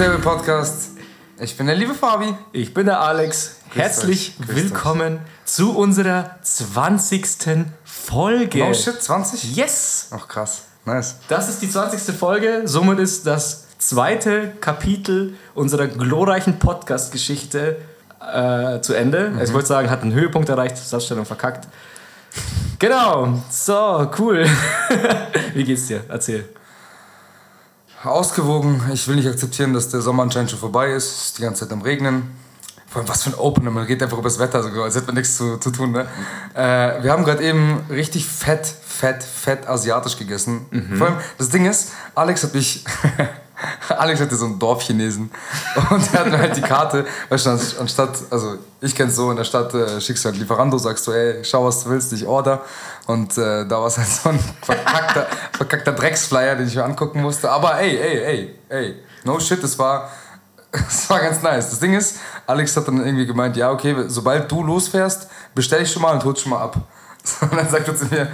Descotable Podcast. Ich bin der liebe Fabi. Ich bin der Alex. Grüß Herzlich euch, willkommen zu unserer 20. Folge. Oh shit, 20? Yes! Ach krass. Nice. Das ist die 20. Folge. Somit ist das zweite Kapitel unserer glorreichen Podcast-Geschichte äh, zu Ende. Mhm. Ich wollte sagen, hat einen Höhepunkt erreicht, Satzstellung verkackt. Genau, so, cool. Wie geht's dir? Erzähl. Ausgewogen. Ich will nicht akzeptieren, dass der Sommer anscheinend schon vorbei ist. Es ist die ganze Zeit am Regnen. Vor allem, was für ein Opener. Man redet einfach über das Wetter, so, als hätte man nichts zu, zu tun. Ne? Äh, wir haben gerade eben richtig fett, fett, fett asiatisch gegessen. Vor allem, das Ding ist, Alex hat mich. Alex hatte so einen Dorfchinesen und er hat mir halt die Karte, weißt du, anstatt, also ich kenn's so, in der Stadt äh, schickst du halt Lieferando, sagst du, ey, schau, was du willst, ich order. Und äh, da war es halt so ein verkackter, verkackter Drecksflyer, den ich mir angucken musste. Aber ey, ey, ey, ey, no shit, es war, es war ganz nice. Das Ding ist, Alex hat dann irgendwie gemeint, ja, okay, sobald du losfährst, bestell ich schon mal und hol's schon mal ab. Und dann sagt er zu mir,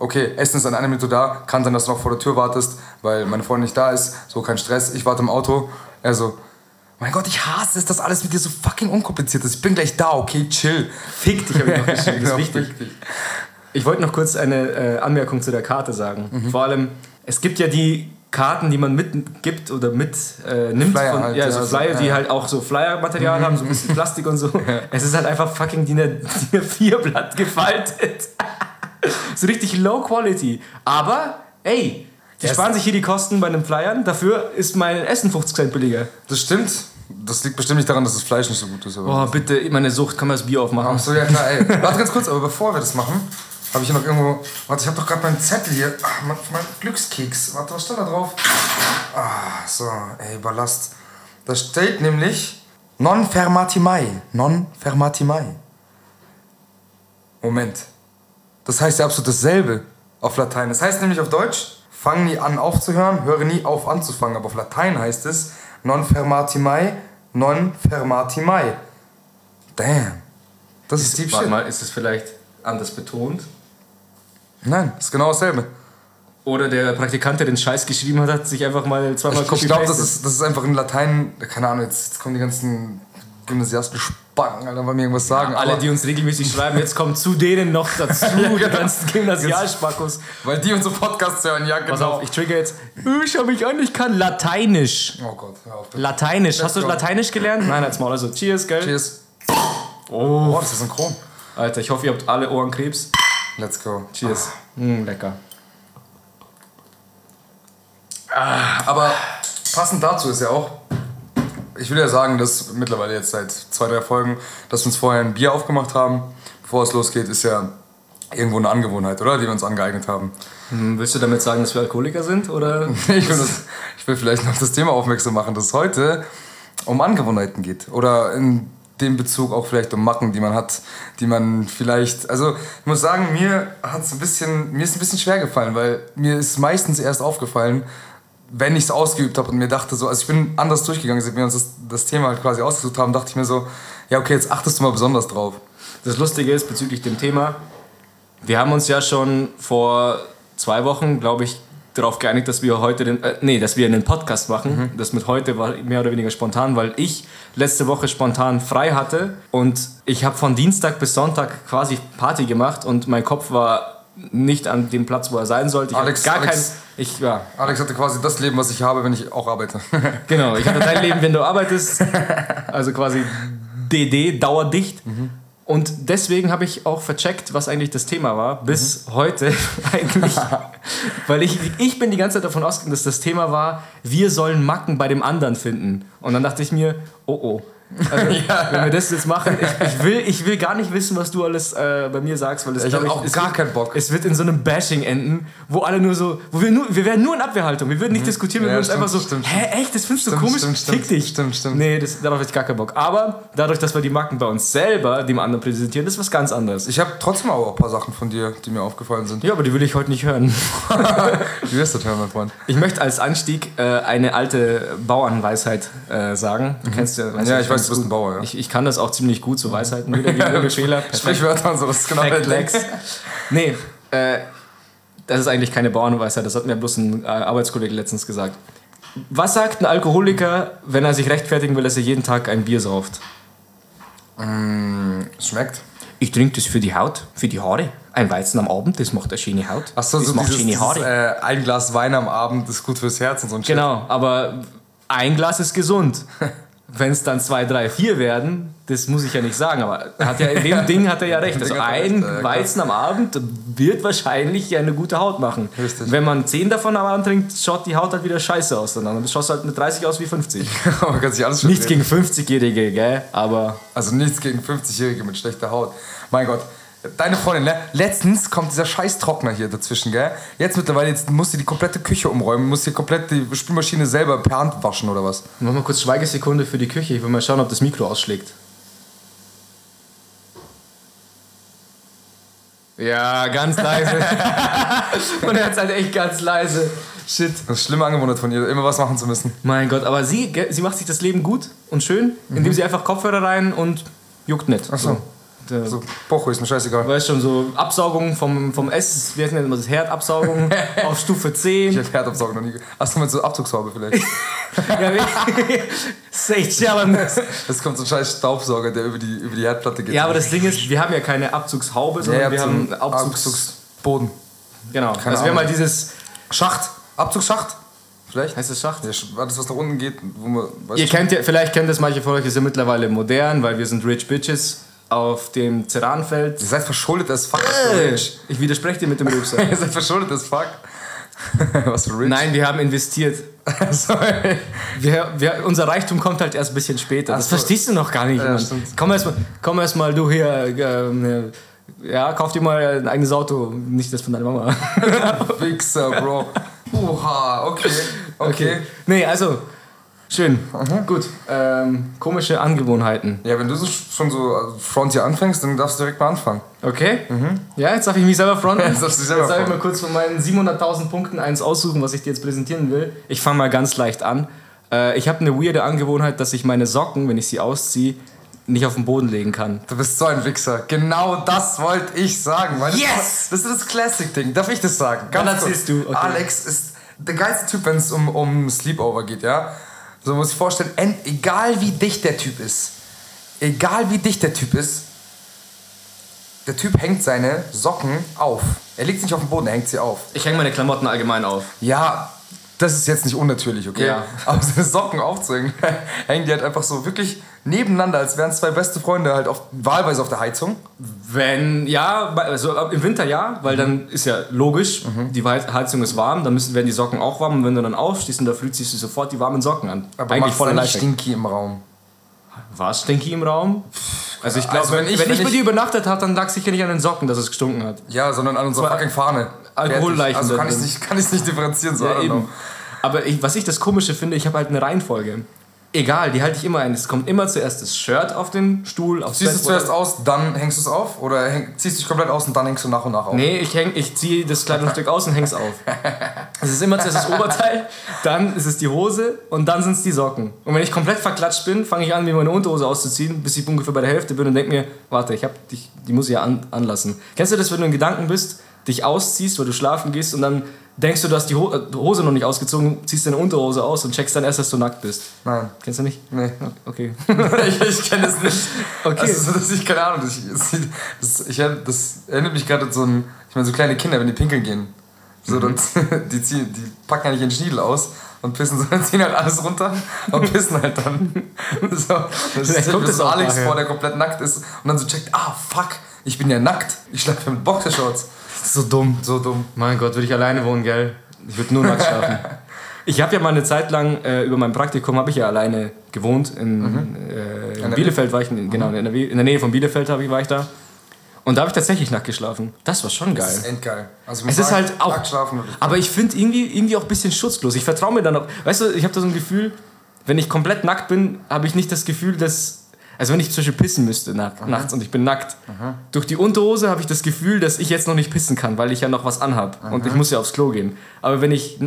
okay, Essen ist an einer Minute da, kann sein, dass du noch vor der Tür wartest, weil meine Freundin nicht da ist, so kein Stress, ich warte im Auto. Er so, mein Gott, ich hasse es, dass alles mit dir so fucking unkompliziert ist. Ich bin gleich da, okay, chill. Fick dich, habe ich noch geschrieben. Das ist wichtig. Ich wollte noch kurz eine äh, Anmerkung zu der Karte sagen. Vor allem, es gibt ja die Karten, die man mitgibt oder mit äh, nimmt. Flyer von, halt, ja, ja, so also, Flyer, die ja. halt auch so Flyer-Material haben, so ein bisschen Plastik und so. Es ist halt einfach fucking DIN A4-Blatt gefaltet. so richtig low quality. Aber, ey, die Ja, sparen sich hier die Kosten bei den Flyern. Dafür ist mein Essen 50 Cent billiger. Das stimmt. Das liegt bestimmt nicht daran, dass das Fleisch nicht so gut ist. Boah, bitte, meine Sucht, kann man das Bier aufmachen? Ach so, ja klar, ey. Warte ganz kurz, aber bevor wir das machen, habe ich hier noch irgendwo. Warte, ich habe doch gerade meinen Zettel hier. Ach, mein, mein Glückskeks. Warte, was stand da drauf? Ah, so, ey, Ballast. Da steht nämlich Non fermati mai. Non fermati mai. Moment. Das heißt ja absolut dasselbe auf Latein. Das heißt nämlich auf Deutsch, fang nie an aufzuhören, höre nie auf anzufangen. Aber auf Latein heißt es Non fermati mai, non fermati mai. Damn. Das ist deep Warte shit. mal, ist es vielleicht anders betont? Nein, ist genau dasselbe. Oder der Praktikant, der den Scheiß geschrieben hat, hat sich einfach mal zweimal Ich, ich glaube, das ist, das ist einfach in Latein, keine Ahnung, jetzt, jetzt kommen die ganzen Gymnasiasten Spacken, Alter, wollen mir irgendwas sagen. Alle, aber- die uns regelmäßig schreiben, jetzt kommen zu denen noch dazu, die genau. ganzen Gymnasialspackos. Weil die unsere Podcasts hören, ja, Pass genau. auf, ich trigger jetzt. Äh, Schau mich an, ich kann Lateinisch. oh Gott, hör auf. bitte. Lateinisch. Hast du go. Lateinisch gelernt? Nein, als Maul. Also, cheers, gell? Cheers. Oh. Oh, das ist synchron. Alter, ich hoffe, ihr habt alle Ohrenkrebs. Let's go. Cheers. Mm, lecker. Aber passend dazu ist ja auch, ich will ja sagen, dass mittlerweile jetzt seit zwei, drei Folgen, dass wir uns vorher ein Bier aufgemacht haben, bevor es losgeht, ist ja irgendwo eine Angewohnheit, oder? Die wir uns angeeignet haben. Hm, willst du damit sagen, dass wir Alkoholiker sind? Oder? Ich will, das, ich will vielleicht noch das Thema aufmerksam machen, dass es heute um Angewohnheiten geht. Oder in dem Bezug auch vielleicht um Macken, die man hat, die man vielleicht. Also ich muss sagen, mir hat's ein bisschen, mir ist ein bisschen schwer gefallen, weil mir ist meistens erst aufgefallen, wenn ich es ausgeübt habe und mir dachte so, also ich bin anders durchgegangen, als wir uns das, das Thema halt quasi ausgesucht haben, dachte ich mir so, ja okay, jetzt achtest du mal besonders drauf. Das Lustige ist bezüglich dem Thema, wir haben uns ja schon vor zwei Wochen, glaube ich, darauf geeinigt, dass wir heute den, äh, nee, dass wir einen Podcast machen. Das mit heute war mehr oder weniger spontan, weil ich letzte Woche spontan frei hatte und ich habe von Dienstag bis Sonntag quasi Party gemacht und mein Kopf war nicht an dem Platz, wo er sein sollte. Ich Alex- hatte gar Alex- kein, ich ja, Alex hatte quasi das Leben, was ich habe, wenn ich auch arbeite. Genau, ich hatte dein Leben, wenn du arbeitest. Also quasi DD, dauerdicht. Und deswegen habe ich auch vercheckt, was eigentlich das Thema war, bis heute eigentlich. Weil ich, ich bin die ganze Zeit davon ausgegangen, dass das Thema war, wir sollen Macken bei dem anderen finden. Und dann dachte ich mir, oh oh. Also, Wenn wir das jetzt machen, ich, ich, will, ich will gar nicht wissen, was du alles äh, bei mir sagst, weil das Ich glaub hab auch es gar wird, keinen Bock. Es wird in so einem Bashing enden, wo alle nur so, wo wir nur, wir wären nur in Abwehrhaltung, wir würden nicht diskutieren, wir Mhm. Ja, würden uns einfach so, stimmt, hä, echt, das findest du Stimmt, komisch? stimmt, stimmt. Fick dich. Stimmt, stimmt. Nee, das, darauf habe ich gar keinen Bock. Aber dadurch, dass wir die Macken bei uns selber dem anderen präsentieren, ist was ganz anderes. Ich habe trotzdem aber auch ein paar Sachen von dir, die mir aufgefallen sind. ja, aber die will ich heute nicht hören. Wie wirst du das hören, mein Freund? Ich möchte als Anstieg äh, eine alte Bauernweisheit äh, sagen. Du kennst ja, Ja, du, ich weiß, ganz du bist ein gut. Bauer, ja. Ich, ich kann das auch ziemlich gut, so Weisheiten wiedergeben, ohne Fehler. Perfekt. Sprichwörter und so, das ist genau Fact. Ding. Nee, äh, das ist eigentlich keine Bauernweisheit, das hat mir bloß ein äh, Arbeitskollege letztens gesagt. Was sagt ein Alkoholiker, wenn er sich rechtfertigen will, dass er jeden Tag ein Bier sauft? Mm, es schmeckt. Ich trinke das für die Haut, für die Haare. Ein Weizen am Abend, das macht eine schöne Haut. Achso, das so macht dieses, schöne dieses, Haare. äh, ein Glas Wein am Abend ist gut fürs Herz und so ein Shit. Genau, aber ein Glas ist gesund. Wenn es dann zwei, drei, vier werden, das muss ich ja nicht sagen, aber hat ja, in dem Ding hat er ja recht. Also ein. Weizen am Abend wird wahrscheinlich eine gute Haut machen. Richtig. Wenn man zehn davon am Abend trinkt, schaut die Haut halt wieder scheiße aus. Dann Dann schaust du halt mit 30 aus wie 50. Man kann sich alles Nichts gegen 50-Jährige, gell? Aber Also nichts gegen 50-Jährige mit schlechter Haut. Mein Gott. Deine Freundin, ne? Letztens kommt dieser scheiß Trockner hier dazwischen, gell? Jetzt mittlerweile, jetzt musst du die komplette Küche umräumen, musst dir komplett die Spülmaschine selber per Hand waschen oder was? Mach mal kurz Schweigesekunde für die Küche. Ich will mal schauen, ob das Mikro ausschlägt. Ja, ganz leise. Und er hat halt echt ganz leise. Shit. Das ist schlimm angewohnt von ihr, immer was machen zu müssen. Mein Gott, aber sie, sie macht sich das Leben gut und schön, indem sie einfach Kopfhörer rein und juckt nicht. Ach so. Der, So, Bocho ist mir scheißegal. Weißt schon, so Absaugung vom, vom Ess, wie heißt denn das, Herdabsaugung auf Stufe 10. Ich hab Herdabsaugen noch nie. ge- Achso, mit so Abzugshaube vielleicht. Ja, ja, aber, Es kommt so ein scheiß Staubsauger, der über die, über die Herdplatte geht. ja, aber das Ding ist, wir haben ja keine Abzugshaube, sondern ja, wir haben einen Abzugs... Abzugsboden. Genau, also wir haben Ahnung. halt dieses... Schacht. Abzugsschacht? Vielleicht? Heißt das Schacht? Ja, alles, was nach unten geht, wo man. Ihr du? kennt ja, vielleicht kennt das manche von euch, ist ja mittlerweile modern, weil wir sind Rich Bitches auf dem Ceranfeld. Ihr seid verschuldet as fuck. Äh, Rich. Ich widerspreche dir mit dem Rülpser. Ihr seid verschuldet as fuck. was für Rich? Nein, wir haben investiert. Sorry. Wir, wir, unser Reichtum kommt halt erst ein bisschen später. Das so. verstehst du noch gar nicht. Ja, komm erst mal, komm erst mal du hier. Ähm, ja, kauf dir mal ein eigenes Auto, nicht das von deiner Mama. Wichser, Bro. Oha, okay. Okay. Nee, also, schön. Gut. Ähm, komische Angewohnheiten. Ja, wenn du so schon so also Front hier anfängst, dann darfst du direkt mal anfangen. Okay? Ja, jetzt darf ich mich selber fronten. Jetzt darfst du selber jetzt darf ich mal kurz von meinen 700.000 Punkten eins aussuchen, was ich dir jetzt präsentieren will. Ich fange mal ganz leicht an. Äh, ich habe eine weirde Angewohnheit, dass ich meine Socken, wenn ich sie ausziehe, nicht auf den Boden legen kann. Du bist so ein Wichser. Genau das wollte ich sagen. Das- Yes! Das ist das Classic-Ding. Darf ich das sagen? Dann kurz. erzählst du, okay. Alex ist der geilste Typ, wenn es um, um Sleepover geht, ja? So muss ich vorstellen, en- egal wie dicht der Typ ist, egal wie dicht der Typ ist, der Typ hängt seine Socken auf. Er legt sie nicht auf den Boden, er hängt sie auf. Ich hänge meine Klamotten allgemein auf. Ja, das ist jetzt nicht unnatürlich, okay? Ja. Aber seine Socken aufzuhängen, hängen die halt einfach so wirklich nebeneinander, als wären zwei beste Freunde halt auf, wahlweise auf der Heizung. Wenn, ja, also im Winter ja, weil dann ist ja logisch, die Wei- Heizung ist warm, dann müssen, werden die Socken auch warm und wenn du dann aufstehst und da fühlt ziehst du sofort die warmen Socken an. Aber Eigentlich voll nicht stinky im Raum. War es stinky im Raum? Also ich glaube, Also wenn wenn, ich- wenn, ich ich- dir übernachtet habe, dann lag es sicher nicht an den Socken, dass es gestunken hat. Ja, sondern an unserer fucking Fahne. Alkoholleichen. Also kann ich drin. nicht, kann nicht differenzieren. So, Ja. Aber ich, was ich das Komische finde, ich habe halt eine Reihenfolge. Egal, die halte ich immer ein. Es kommt immer zuerst das Shirt auf den Stuhl, aufs Ziehst du es zuerst aus, dann hängst du es auf? Oder häng, ziehst du dich komplett aus und dann hängst du nach und nach auf? Nee, ich, häng, ich ziehe das Kleidungsstück aus und häng's auf. Es ist immer zuerst das Oberteil, dann ist es die Hose und dann sind es die Socken. Und wenn ich komplett verklatscht bin, fange ich an, mir meine Unterhose auszuziehen, bis ich ungefähr bei der Hälfte bin und denke mir, warte, ich hab dich, die muss ich ja an, anlassen. Kennst du das, wenn du in Gedanken bist, dich ausziehst, weil du schlafen gehst und dann denkst du, du hast die äh, Hose noch nicht ausgezogen, ziehst deine Unterhose aus und checkst dann erst, dass du nackt bist. Nein. Kennst du nicht? Nee. Okay. ich ich kenne es nicht. Okay. Also, das, ich keine Ahnung. Das, das, ich, das erinnert mich gerade an so ein. Ich meine, so kleine Kinder, wenn die pinkeln gehen. So, Mhm. dann, die, ziehen, die packen eigentlich ihren Schniedel aus und pissen, sondern ziehen halt alles runter und pissen halt dann. So, das ist so Alex vor, der komplett nackt ist und dann so checkt, ah, fuck, ich bin ja nackt. Ich schlafe mit Boxershorts. So dumm. So dumm. Mein Gott, würde ich alleine wohnen, gell? Ich würde nur nackt schlafen. Ich habe ja mal eine Zeit lang, äh, über mein Praktikum habe ich ja alleine gewohnt. In, äh, in? Bielefeld war ich, in, genau, in, NRW, in der Nähe von Bielefeld hab ich, war ich da. Und da habe ich tatsächlich nackt geschlafen. Das war schon Das ist geil. endgeil. Also, Es ist halt auch-. Aber ich finde irgendwie, irgendwie auch ein bisschen schutzlos. Ich vertraue mir dann auch. Weißt du, ich habe da so ein Gefühl, wenn ich komplett nackt bin, habe ich nicht das Gefühl, dass. Also wenn ich zum Beispiel pissen müsste nach, nachts und ich bin nackt, durch die Unterhose habe ich das Gefühl, dass ich jetzt noch nicht pissen kann, weil ich ja noch was anhab und ich muss ja aufs Klo gehen. Aber wenn ich,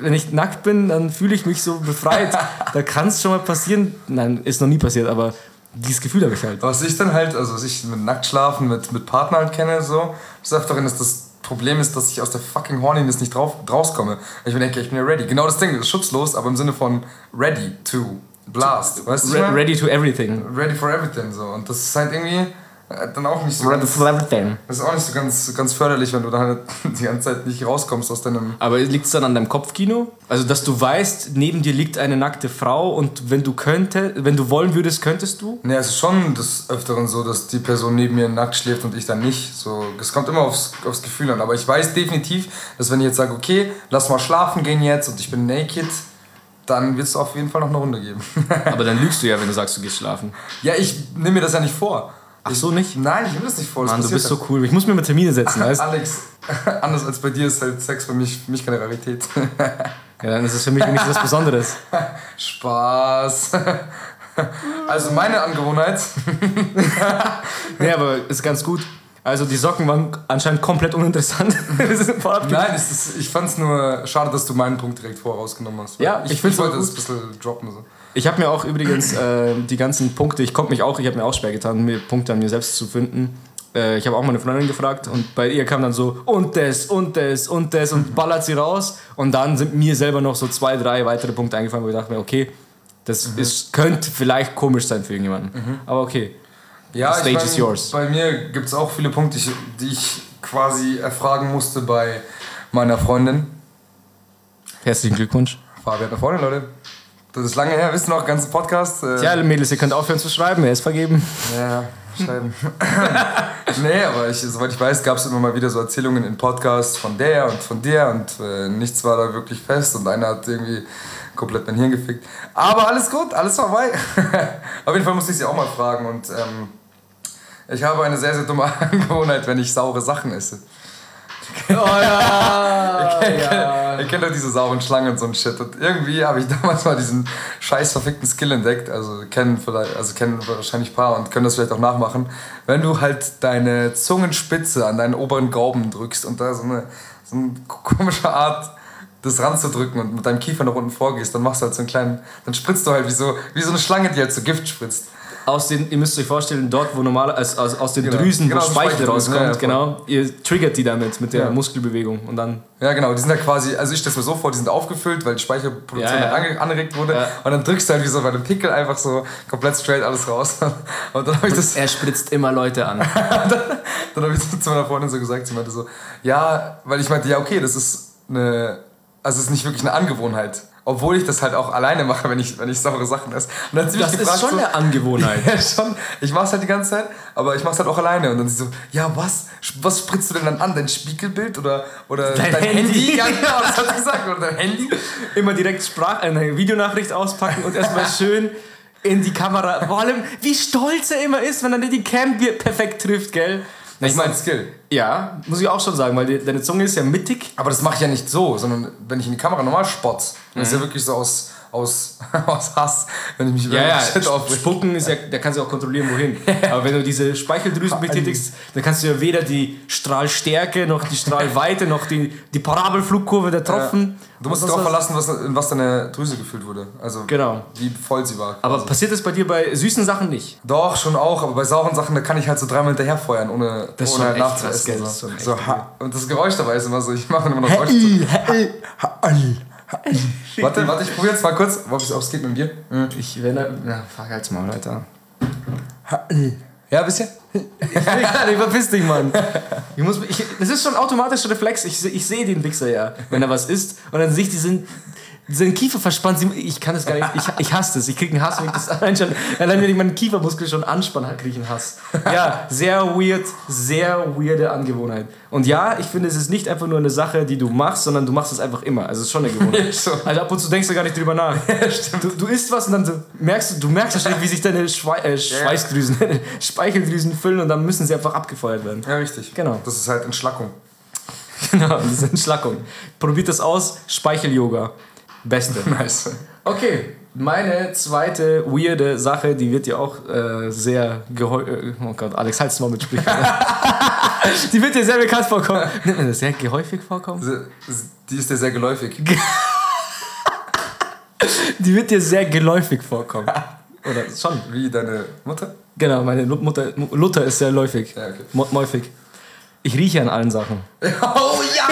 wenn ich nackt bin, dann fühle ich mich so befreit. da kann es schon mal passieren, nein, ist noch nie passiert, aber Dieses Gefühl habe ich halt. Was ich dann halt, also was ich mit Nacktschlafen mit, mit Partner halt kenne, so, Öfteren ist das Problem ist, dass ich aus der fucking Horniness nicht drauf, rauskomme. Ich bin denke, ich bin ja ready. Genau das Ding ist schutzlos, aber im Sinne von ready to blast. Weißt du? Re ready to everything. ready for everything so. Und das ist halt irgendwie äh, dann auch nicht so Ready ganz, for everything. das ist auch nicht so ganz, ganz förderlich, wenn du dann halt die ganze Zeit nicht rauskommst aus deinem. Aber liegt es dann an deinem Kopfkino? Also, dass du weißt, neben dir liegt eine nackte Frau und wenn du könnte, wenn du wollen würdest, könntest du? Ne, es ist schon des Öfteren so, dass die Person neben mir nackt schläft und ich dann nicht. So, es kommt immer aufs, aufs Gefühl an. Aber ich weiß definitiv, dass wenn ich jetzt sage, okay, lass mal schlafen gehen jetzt und ich bin naked, dann wird es auf jeden Fall noch eine Runde geben. Aber dann lügst du ja, wenn du sagst, du gehst schlafen. ja, ich nehme mir das ja nicht vor. Ach so nicht? Nein, ich nehme das nicht vor. Das Mann, du bist so cool. Ich muss mir mal Termine setzen, weißt Alex, anders als bei dir ist halt Sex für mich, für mich keine Rarität. Ja, dann ist es für mich nichts was Besonderes. Spaß. Also meine Angewohnheit. Nee, aber ist ganz gut. Also die Socken waren anscheinend komplett uninteressant. Nein, es ist, ich fand es nur schade, dass du meinen Punkt direkt vorausgenommen hast. Ja, ich, ich find's ich wollte das ein bisschen droppen. So. Ich habe mir auch übrigens äh, die ganzen Punkte, ich konnte mich auch, ich habe mir auch schwer getan, mir Punkte an mir selbst zu finden. Äh, ich habe auch meine Freundin gefragt und bei ihr kam dann so und das und das und das und ballert sie raus und dann sind mir selber noch so zwei, drei weitere Punkte eingefallen, wo ich dachte mir, okay, das ist, könnte vielleicht komisch sein für irgendjemanden. Aber okay. Ja, The stage ich mein, is yours. bei mir gibt es auch viele Punkte, die ich, quasi erfragen musste bei meiner Freundin. Herzlichen Glückwunsch. Fabi hat eine Freundin, Leute. Das ist lange her, wisst ihr noch, ganzen Podcast. Äh, Ja, Mädels, ihr könnt aufhören zu schreiben, er ist vergeben. Ja, schreiben. nee, aber ich, soweit ich weiß, gab es immer mal wieder so Erzählungen in Podcasts von der und von der und äh, nichts war da wirklich fest und einer hat irgendwie komplett mein Hirn gefickt. Aber alles gut, alles vorbei. Auf jeden Fall musste ich sie auch mal fragen und ähm, ich habe eine sehr, sehr dumme Angewohnheit, wenn ich saure Sachen esse. Oh ja! ja. Ihr kennt doch diese sauren Schlangen und so ein Shit. Und irgendwie habe ich damals mal diesen scheiß verfickten Skill entdeckt. Also kennen vielleicht, also kennen wahrscheinlich ein paar und können das vielleicht auch nachmachen. Wenn du halt deine Zungenspitze an deinen oberen Gaumen drückst und da so eine, so eine komische Art das ranzudrücken und mit deinem Kiefer nach unten vorgehst, dann machst du halt so einen kleinen, dann spritzt du halt wie so, wie so eine Schlange, die halt so Gift spritzt. Aus den, ihr müsst euch vorstellen, dort, wo normal, aus, aus, aus den Genau. Drüsen, Genau, wo Speichel rauskommt, ja, ja, genau, ihr triggert die damit, mit der Ja. Muskelbewegung und dann, Ja, genau, die sind halt quasi, also ich stelle mir so vor, die sind aufgefüllt, weil die Speicherproduktion Ja, ja. ange- angeregt wurde. Ja. Und dann drückst du halt wie so bei einem Pickel einfach so komplett straight alles raus. Und dann habe ich das er spritzt immer Leute an. Dann habe ich so zu meiner Freundin so gesagt, sie meinte so, ja, weil ich meinte, ja, okay, das ist eine, also es ist nicht wirklich eine Angewohnheit. Obwohl ich das halt auch alleine mache, wenn ich, wenn ich saure Sachen esse. Und dann hat sie mich Das gefragt, ist schon so, eine Angewohnheit. ja, schon. Ich mach's halt die ganze Zeit, aber ich mach's halt auch alleine. Und dann sie so, ja, was? Was spritzt du denn dann an? Dein Spiegelbild oder, oder Dein dein, Handy? Handy? Ja, genau, das hat sie gesagt. Oder dein Handy? Immer direkt Sprach eine Videonachricht auspacken und erstmal schön in die Kamera. Vor allem, wie stolz er immer ist, wenn er die Cam perfekt trifft, gell? Ich mein Skill. Ja, muss ich auch schon sagen, weil die, deine Zunge ist ja mittig. Aber das mache ich ja nicht so, sondern wenn ich in die Kamera normal spotz, dann Mhm. ist ja wirklich so aus, aus, aus Hass, wenn ich mich über Ja, ja, Shit aufreg. Spucken ist ja, der kann sich auch kontrollieren, wohin. Aber wenn du diese Speicheldrüsen betätigst, dann kannst du ja weder die Strahlstärke, noch die Strahlweite, noch die, die Parabelflugkurve der Tropfen. Du musst dich sonst verlassen, was, in was deine Drüse gefüllt wurde. Also Genau. wie voll sie war. Aber passiert das bei dir bei süßen Sachen nicht? Doch, schon auch, aber bei sauren Sachen, da kann ich halt so dreimal hinterher feuern, ohne, Das ohne halt nachzuessen. so. So, und das Geräusch dabei ist immer so, ich mache immer noch Geräusch. warte, warte, ich probiere jetzt mal kurz, ob es geht mit dir. Ich, wenn er. Na, fuck, halt's mal, Alter. Ja, bisschen? Ich verpiss dich, Mann. Ich muss, ich, das ist schon automatischer Reflex. Ich, ich sehe den Wichser ja, wenn er was isst. Und dann sehe ich diesen, diesen Kiefer verspannt. Ich kann das gar nicht. Ich, ich hasse das. Ich kriege einen Hass, wenn ich das allein schon. Allein wenn ich meinen Kiefermuskel schon anspanne, kriege ich einen Hass. Ja, sehr weird, sehr weirde Angewohnheit. Und ja, ich finde, es ist nicht einfach nur eine Sache, die du machst, sondern du machst es einfach immer. Also es ist schon eine Gewohnheit. Schon. Also ab und zu denkst du gar nicht drüber nach. Du, du isst was und dann so merkst du, du merkst wahrscheinlich, wie sich deine Schwei äh, Schweißdrüsen, Speicheldrüsen füllen und dann müssen sie einfach abgefeuert werden. Ja, richtig. Genau. Das ist halt Entschlackung. Genau, das ist Entschlackung. Probiert das aus, Speichel-Yoga. Beste. Nice. Okay, meine zweite weirde Sache, die wird dir auch äh, sehr gehäufig. Oh Gott, Alex, halt's mal mit Sprichwörtern. die wird dir sehr bekannt vorkommen. Nennt man das sehr gehäufig vorkommen? Die ist dir sehr geläufig. Die wird dir sehr geläufig vorkommen. Oder schon. Wie deine Mutter? Genau, meine Mutter, Mu- Luther ist sehr läufig. Ja, okay. Mäufig. Ich rieche an allen Sachen. Oh ja!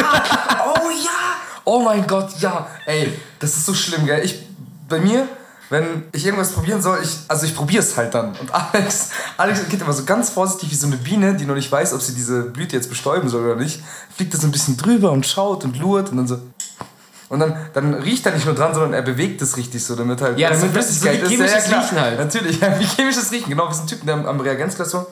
Oh ja! Oh mein Gott, ja! Ey, das ist so schlimm, gell? Ich, bei mir, wenn ich irgendwas probieren soll, ich, also ich probiere es halt dann. Und Alex, Alex geht immer so ganz vorsichtig wie so eine Biene, die noch nicht weiß, ob sie diese Blüte jetzt bestäuben soll oder nicht, fliegt da so ein bisschen drüber und schaut und lurt und dann so. Und dann, dann riecht er nicht nur dran, sondern er bewegt es richtig so, damit halt. Ja, das damit- Flüssigkeit so wie ist. Ja, chemisches klar. Riechen halt. Natürlich, ja, wie chemisches Riechen. Genau, wie so ein Typ, der am, am Reagenzglas war.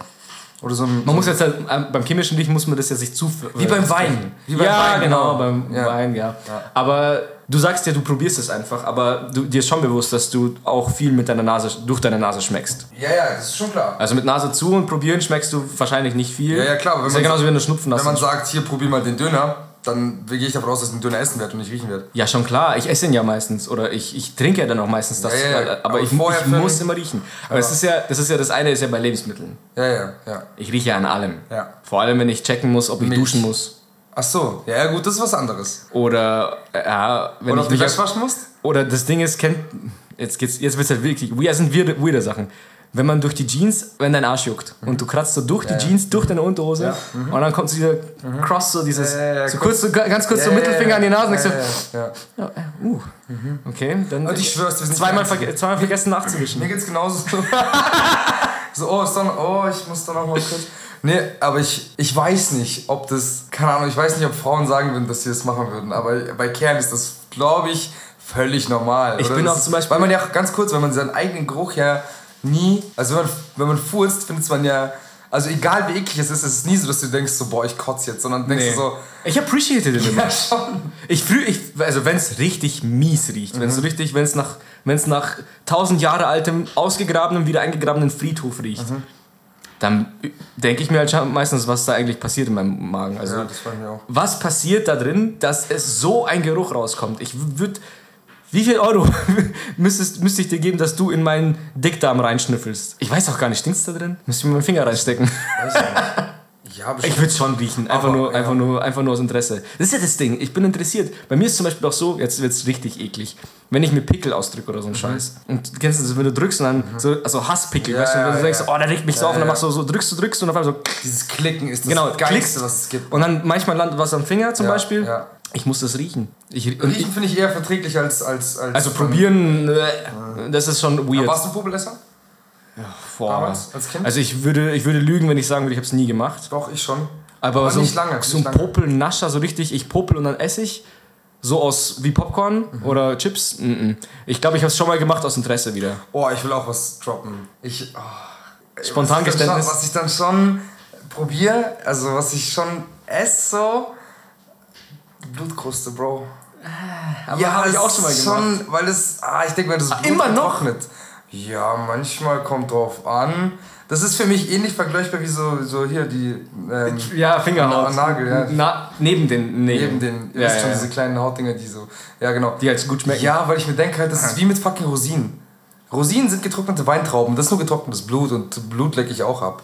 Oder so ein. Man muss jetzt halt, ähm, beim chemischen Riechen muss man das ja sich zu. Wie beim Wein. Wie beim ja, Wein, genau, genau. beim Ja. Wein, ja. Aber du sagst ja, du probierst es einfach, aber du, dir ist schon bewusst, dass du auch viel mit deiner Nase, durch deine Nase schmeckst. ja, ja, das ist schon klar. Also mit Nase zu und probieren schmeckst du wahrscheinlich nicht viel. Ja, ja, klar, aber wenn ist ja genauso wie wenn du Schnupfen hast. Wenn man sagt, hier probier mal den Döner, dann gehe ich davon aus, dass ich den Döner essen werde und nicht riechen werde. ja, schon klar. Ich esse ihn ja meistens oder ich, ich trinke ja dann auch meistens das. Ja, ja, ja. Aber, Aber ich, ich muss immer riechen. Aber das ist ja, das ist ja das eine ist ja bei Lebensmitteln. Ja, ja, ja. Ich rieche an allem. Ja. Vor allem, wenn ich checken muss, ob ich Milch. duschen muss. Ach so, ja, ja, gut, das ist was anderes. Oder, äh, ja, wenn Oder ich ob mich waschen musst? Oder das Ding ist, kennt. Jetzt, geht's, jetzt wird es halt wirklich. Ja, sind weirde, weirde Sachen. Wenn man durch die Jeans, wenn dein Arsch juckt und du kratzt so durch die Jeans, durch deine Unterhose Ja. und dann kommt so dieser Cross, so dieses. Ja, ja, ja, so kurz, so, ga- ganz kurz so Ja, Mittelfinger ja, an die Nase und ja, ich so. ja, ja. Ja, uh. Okay, dann. Und ich schwör's, wir sind zweimal, verge zweimal vergessen nachzuwischen. Mir geht's genauso. so, oh, ist dann, oh, ich muss da noch mal kurz. Nee, aber ich, ich weiß nicht, ob das, keine Ahnung, ich weiß nicht, ob Frauen sagen würden, dass sie das machen würden, aber bei Kerlen ist das, glaube ich, völlig normal. Ich oder? bin auch zum Beispiel- Weil man ja auch ganz kurz, wenn man seinen eigenen Geruch ja nie, also wenn man, wenn man furzt, findet man ja, also egal wie eklig es ist, es ist nie so, dass du denkst so, boah, ich kotze jetzt, sondern denkst Nee. du so, Ich appreciate it immer. ja schon. Ich fühle, ich, also wenn es richtig mies riecht, wenn es richtig, wenn es nach, wenn es nach tausend Jahre altem, ausgegrabenem, wieder eingegrabenen Friedhof riecht, dann denke ich mir halt schon meistens, was da eigentlich passiert in meinem Magen. Also, Ja, das ich auch. was passiert da drin, dass es so ein Geruch rauskommt? Ich würde, wie viel Euro müsstest, müsste ich dir geben, dass du in meinen Dickdarm reinschnüffelst? Ich weiß auch gar nicht, stinkt's da drin? Müsste ich mir meinen Finger reinstecken? Weiß ich nicht. Ja, bestimmt. Ich würde schon riechen, einfach, Aber, nur, ja. einfach, nur, einfach nur aus Interesse. Das ist ja das Ding, ich bin interessiert. Bei mir ist zum Beispiel auch so, jetzt wird es richtig eklig, wenn ich mir Pickel ausdrücke oder so einen Scheiß. Und kennst du das, wenn du drückst und dann so, also Hasspickel, Mhm. Ja, weißt du, wenn du ja, denkst, oh, der regt mich so auf und dann machst du so, drückst du, drückst und auf einmal so, Dieses Klicken ist das genau, Geilste, klickst. was es gibt. Und dann manchmal landet was am Finger zum Beispiel. ja. Ich muss das riechen. Ich, Riechen finde ich eher verträglich als. als, als also probieren, äh, das ist schon weird. Warst du Popelesser? Boah. damals, als Kind? Also ich würde, ich würde lügen, wenn ich sagen würde, ich habe es nie gemacht. Doch, ich schon. Aber, Aber so, nicht ein- lange, so nicht ein. Popelnascher, so richtig, ich popel und dann esse ich. So aus wie Popcorn Mhm. oder Chips? -mm. Ich glaube, ich habe es schon mal gemacht aus Interesse wieder. Oh, ich will auch was droppen. Ich. Oh, Spontan was ich schon-? Was ich dann schon probiere, also was ich schon esse, so. Blutkruste, Bro. Aber habe ich auch schon mal gemacht. Schon, weil es. Ah, ich denke, weil das Blut immer noch? getrocknet. Ja, manchmal kommt drauf an. Das ist für mich ähnlich vergleichbar wie so, so hier die. Ähm, Ja, Fingerhaut. Na- Nagel, ja. Na, neben den Nägeln. Neben den, ja, ja, schon, ja. diese kleinen Hautdinger, die so. Ja, genau. Die halt gut schmecken. Ja, weil ich mir denke halt, das ist wie mit fucking Rosinen. Rosinen sind getrocknete Weintrauben, das ist nur getrocknetes Blut und Blut lecke ich auch ab.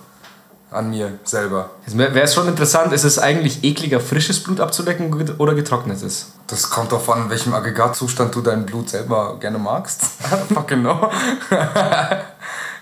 An mir selber. Wäre es schon interessant, ist es eigentlich ekliger, frisches Blut abzulecken oder getrocknetes? Das kommt darauf an, in welchem Aggregatzustand du dein Blut selber gerne magst. fucking no.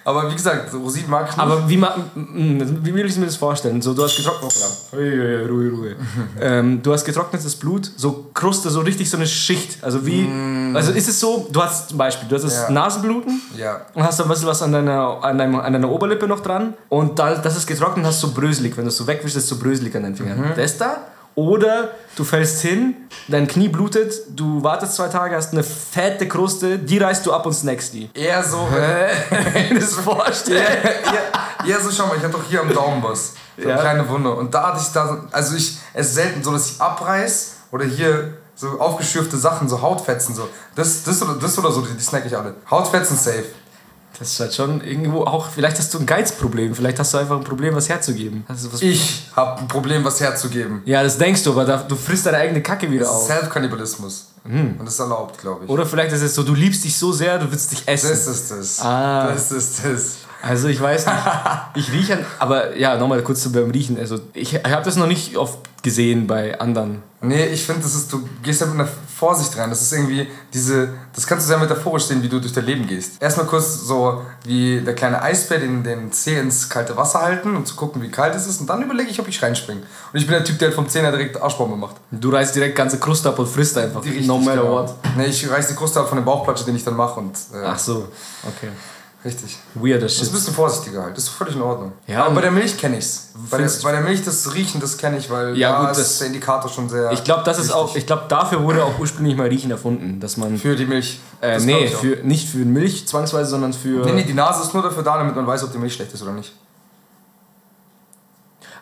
Aber wie gesagt, Rosinen mag ich nicht. Aber wie, ma- mm, wie will ich mir das vorstellen? So, du hast getrocknetes Ruhe, Ruhe, Ruhe. ähm, Du hast getrocknetes Blut, so Kruste, so richtig so eine Schicht. Also wie, also ist es so, du hast zum Beispiel, du hast das Ja. Nasenbluten ja. und hast da ein bisschen was an deiner, an, deinem, an deiner Oberlippe noch dran und dann, das ist getrocknet, hast du so bröselig. Wenn du es so wegwischst, ist es so bröselig an deinen Fingern. Das da. Oder du fällst hin, dein Knie blutet, du wartest zwei Tage, hast eine fette Kruste, die reißt du ab und snackst die. Eher so. Wenn du das vorstellst. eher, eher so, schau mal, ich hatte doch hier am Daumen was. So eine Ja. kleine Wunde. Und da hatte ich da, so- also ich, es ist selten so, dass ich abreiß oder hier so aufgeschürfte Sachen, so Hautfetzen, so. Das, das, oder, das oder so, die, die snack ich alle. Hautfetzen safe. Das ist halt schon irgendwo auch, vielleicht hast du ein Geizproblem, vielleicht hast du einfach ein Problem, was herzugeben. Was Ich habe ein Problem, was herzugeben. ja, das denkst du, aber da, du frisst deine eigene Kacke wieder auf. Self-Kannibalismus. Und das ist erlaubt, glaube ich. Oder vielleicht ist es so, du liebst dich so sehr, du willst dich essen. Das ist das. Ah. Das ist das. Also ich weiß nicht. Ich rieche an, aber ja, nochmal kurz zu beim Riechen. Also ich, ich habe das noch nicht oft gesehen bei anderen. Nee, ich finde, das ist, du gehst da mit einer Vorsicht rein. Das ist irgendwie diese, das kannst du sehr metaphorisch sehen, wie du durch dein Leben gehst. Erstmal kurz so wie der kleine Eisbär, den, den Zeh ins kalte Wasser halten, um zu gucken, wie kalt es ist. Und dann überlege ich, ob ich reinspringe. Und ich bin der Typ, der halt vom Zehner direkt Arschbombe macht. Du reißt direkt ganze Kruste ab und frisst einfach. Die no matter genau. what. Nee, ich reiß die Kruste ab von dem Bauchplatsche, den ich dann mache. Und, äh, Ach so, okay. Richtig. Weirder Das ist ein Shit. bisschen vorsichtiger halt. Das ist völlig in Ordnung. Ja, Aber bei der Milch kenne ich's. Bei der, bei der Milch das Riechen, das kenne ich, weil Ja, da gut, ist das- der Indikator schon sehr. Ich glaube, das ist wichtig. auch, ich glaube, dafür wurde auch ursprünglich mal Riechen erfunden, dass man, Für die Milch. äh, Das nee, für, nicht für Milch zwangsweise, sondern für, Nee, nee, die Nase ist nur dafür da, damit man weiß, ob die Milch schlecht ist oder nicht.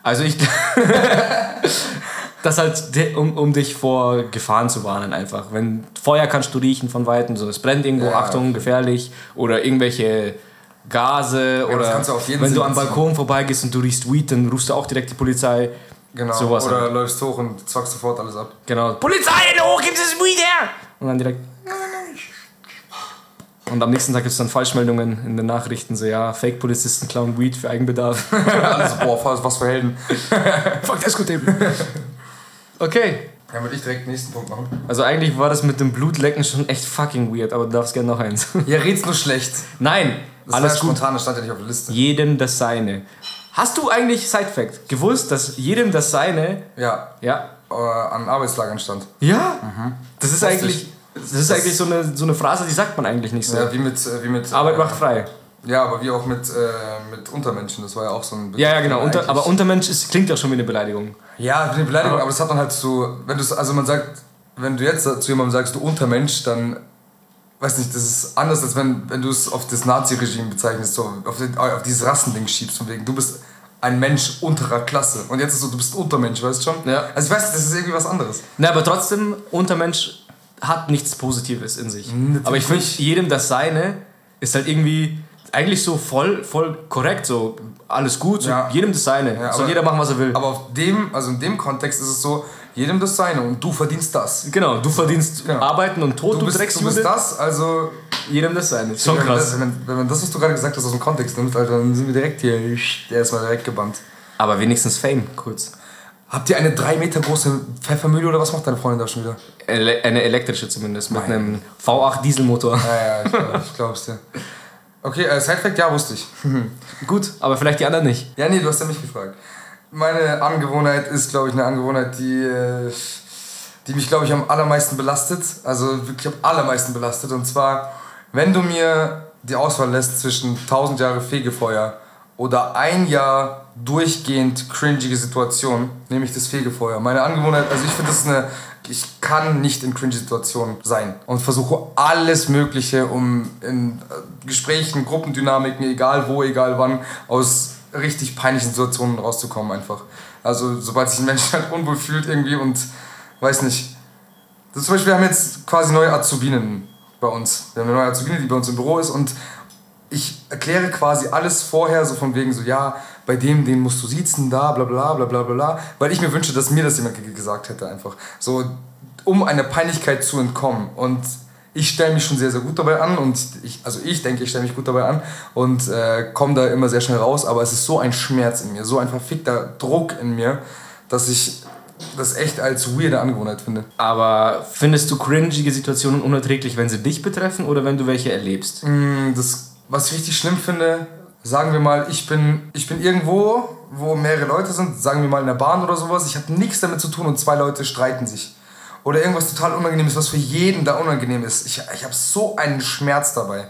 also ich, das halt, um, um dich vor Gefahren zu warnen einfach. Wenn Feuer kannst du riechen von Weitem, so es brennt irgendwo, Ja, Achtung, gefährlich, oder irgendwelche Gase das oder kannst du auf jeden wenn du Sinn am beziehen. Balkon vorbeigehst und du riechst Weed, dann rufst du auch direkt die Polizei. Genau. Sowas oder halt. läufst hoch und zockst sofort alles ab. Genau. Polizei, hoch, gibt es Weed her! Und dann direkt. Und am nächsten Tag gibt es dann Falschmeldungen in den Nachrichten, so ja, Fake-Polizisten klauen Weed für Eigenbedarf. alles, boah, was für Helden. Fuck das gut eben. Okay. Dann würde ich direkt den nächsten Punkt machen. Also eigentlich war das mit dem Blutlecken schon echt fucking weird, aber du darfst gerne noch eins. Ja, red's nur schlecht. Nein, Das alles war gut. spontan, das stand ja nicht auf der Liste. Jedem das Seine. Hast du eigentlich, Side-Fact, gewusst, dass jedem das Seine, Ja, ja, äh, an Arbeitslagern stand. ja, das ist Lustig. eigentlich, das ist eigentlich so eine, so eine Phrase, die sagt man eigentlich nicht so. Ja, wie mit. äh, Wie mit Arbeit äh, macht frei. Ja, aber wie auch mit, äh, mit Untermenschen. Das war ja auch so ein. Ja, ja, genau. Unter, aber Untermensch ist, klingt ja schon wie eine Beleidigung. Ja, eine Beleidigung, aber das hat man halt so, wenn du also man sagt, wenn du jetzt zu jemandem sagst, du Untermensch, dann weiß nicht, das ist anders, als wenn, wenn du es auf das Nazi-Regime bezeichnest, so auf, auf dieses Rassending schiebst, von wegen, du bist ein Mensch unterer Klasse. Und jetzt ist so, du bist Untermensch, weißt du schon? Ja. Also ich weiß, das ist irgendwie was anderes. Na, aber trotzdem, Untermensch hat nichts Positives in sich. Natürlich aber ich finde, jedem das Seine ist halt irgendwie eigentlich so voll, voll korrekt, so alles gut, so Ja. jedem das Seine. Ja, Soll jeder machen, was er will. Aber auf dem, also in dem Kontext ist es so, jedem das Seine und du verdienst das. genau, du verdienst Genau. Arbeiten und Tod, Du du, bist, du bist das, also Jedem das Seine. Schon wenn, krass. das, wenn, wenn man das, was du gerade gesagt hast, aus dem Kontext nimmt, Alter, dann sind wir direkt hier, erstmal direkt gebannt. Aber wenigstens Fame, kurz. Habt ihr eine drei Meter große Pfeffermühle oder was macht deine Freundin da schon wieder? Ele eine elektrische zumindest, mit Mein. einem V8 Dieselmotor. Ja, ja, ich, glaub- ich glaub's dir. Okay, äh, Sidefact, ja, wusste ich. Gut, aber vielleicht die anderen nicht. Ja, nee, du hast ja mich gefragt. Meine Angewohnheit ist, glaube ich, eine Angewohnheit, die, äh, die mich, glaube ich, am allermeisten belastet. Also wirklich am allermeisten belastet. Und zwar, wenn du mir die Auswahl lässt zwischen 1000 Jahre Fegefeuer oder ein Jahr durchgehend cringige Situation, nehme ich das Fegefeuer. Meine Angewohnheit, also ich finde, das ist eine. Ich kann nicht in cringe Situationen sein und versuche alles Mögliche, um in äh, Gesprächen, Gruppendynamiken, egal wo, egal wann, aus richtig peinlichen Situationen rauszukommen einfach. Also sobald sich ein Mensch halt unwohl fühlt irgendwie und weiß nicht. Das zum Beispiel, wir haben jetzt quasi neue Azubinen bei uns. Wir haben eine neue Azubine, die bei uns im Büro ist und ich erkläre quasi alles vorher, so von wegen so, ja, bei dem, den musst du siezen, da, bla bla bla bla bla weil ich mir wünsche, dass mir das jemand ge- gesagt hätte einfach. So, um einer Peinlichkeit zu entkommen. Und ich stelle mich schon sehr, sehr gut dabei an und ich, also ich denke, ich stelle mich gut dabei an und äh, komme da immer sehr schnell raus, aber es ist so ein Schmerz in mir, so ein verfickter Druck in mir, dass ich das echt als weirde Angewohnheit finde. Aber findest du cringige Situationen unerträglich, wenn sie dich betreffen oder wenn du welche erlebst? Mm, Das, was ich richtig schlimm finde, sagen wir mal, ich bin, ich bin irgendwo, wo mehrere Leute sind, sagen wir mal in der Bahn oder sowas, ich habe nichts damit zu tun und zwei Leute streiten sich. Oder irgendwas total Unangenehmes, was für jeden da unangenehm ist. Ich, ich habe so einen Schmerz dabei.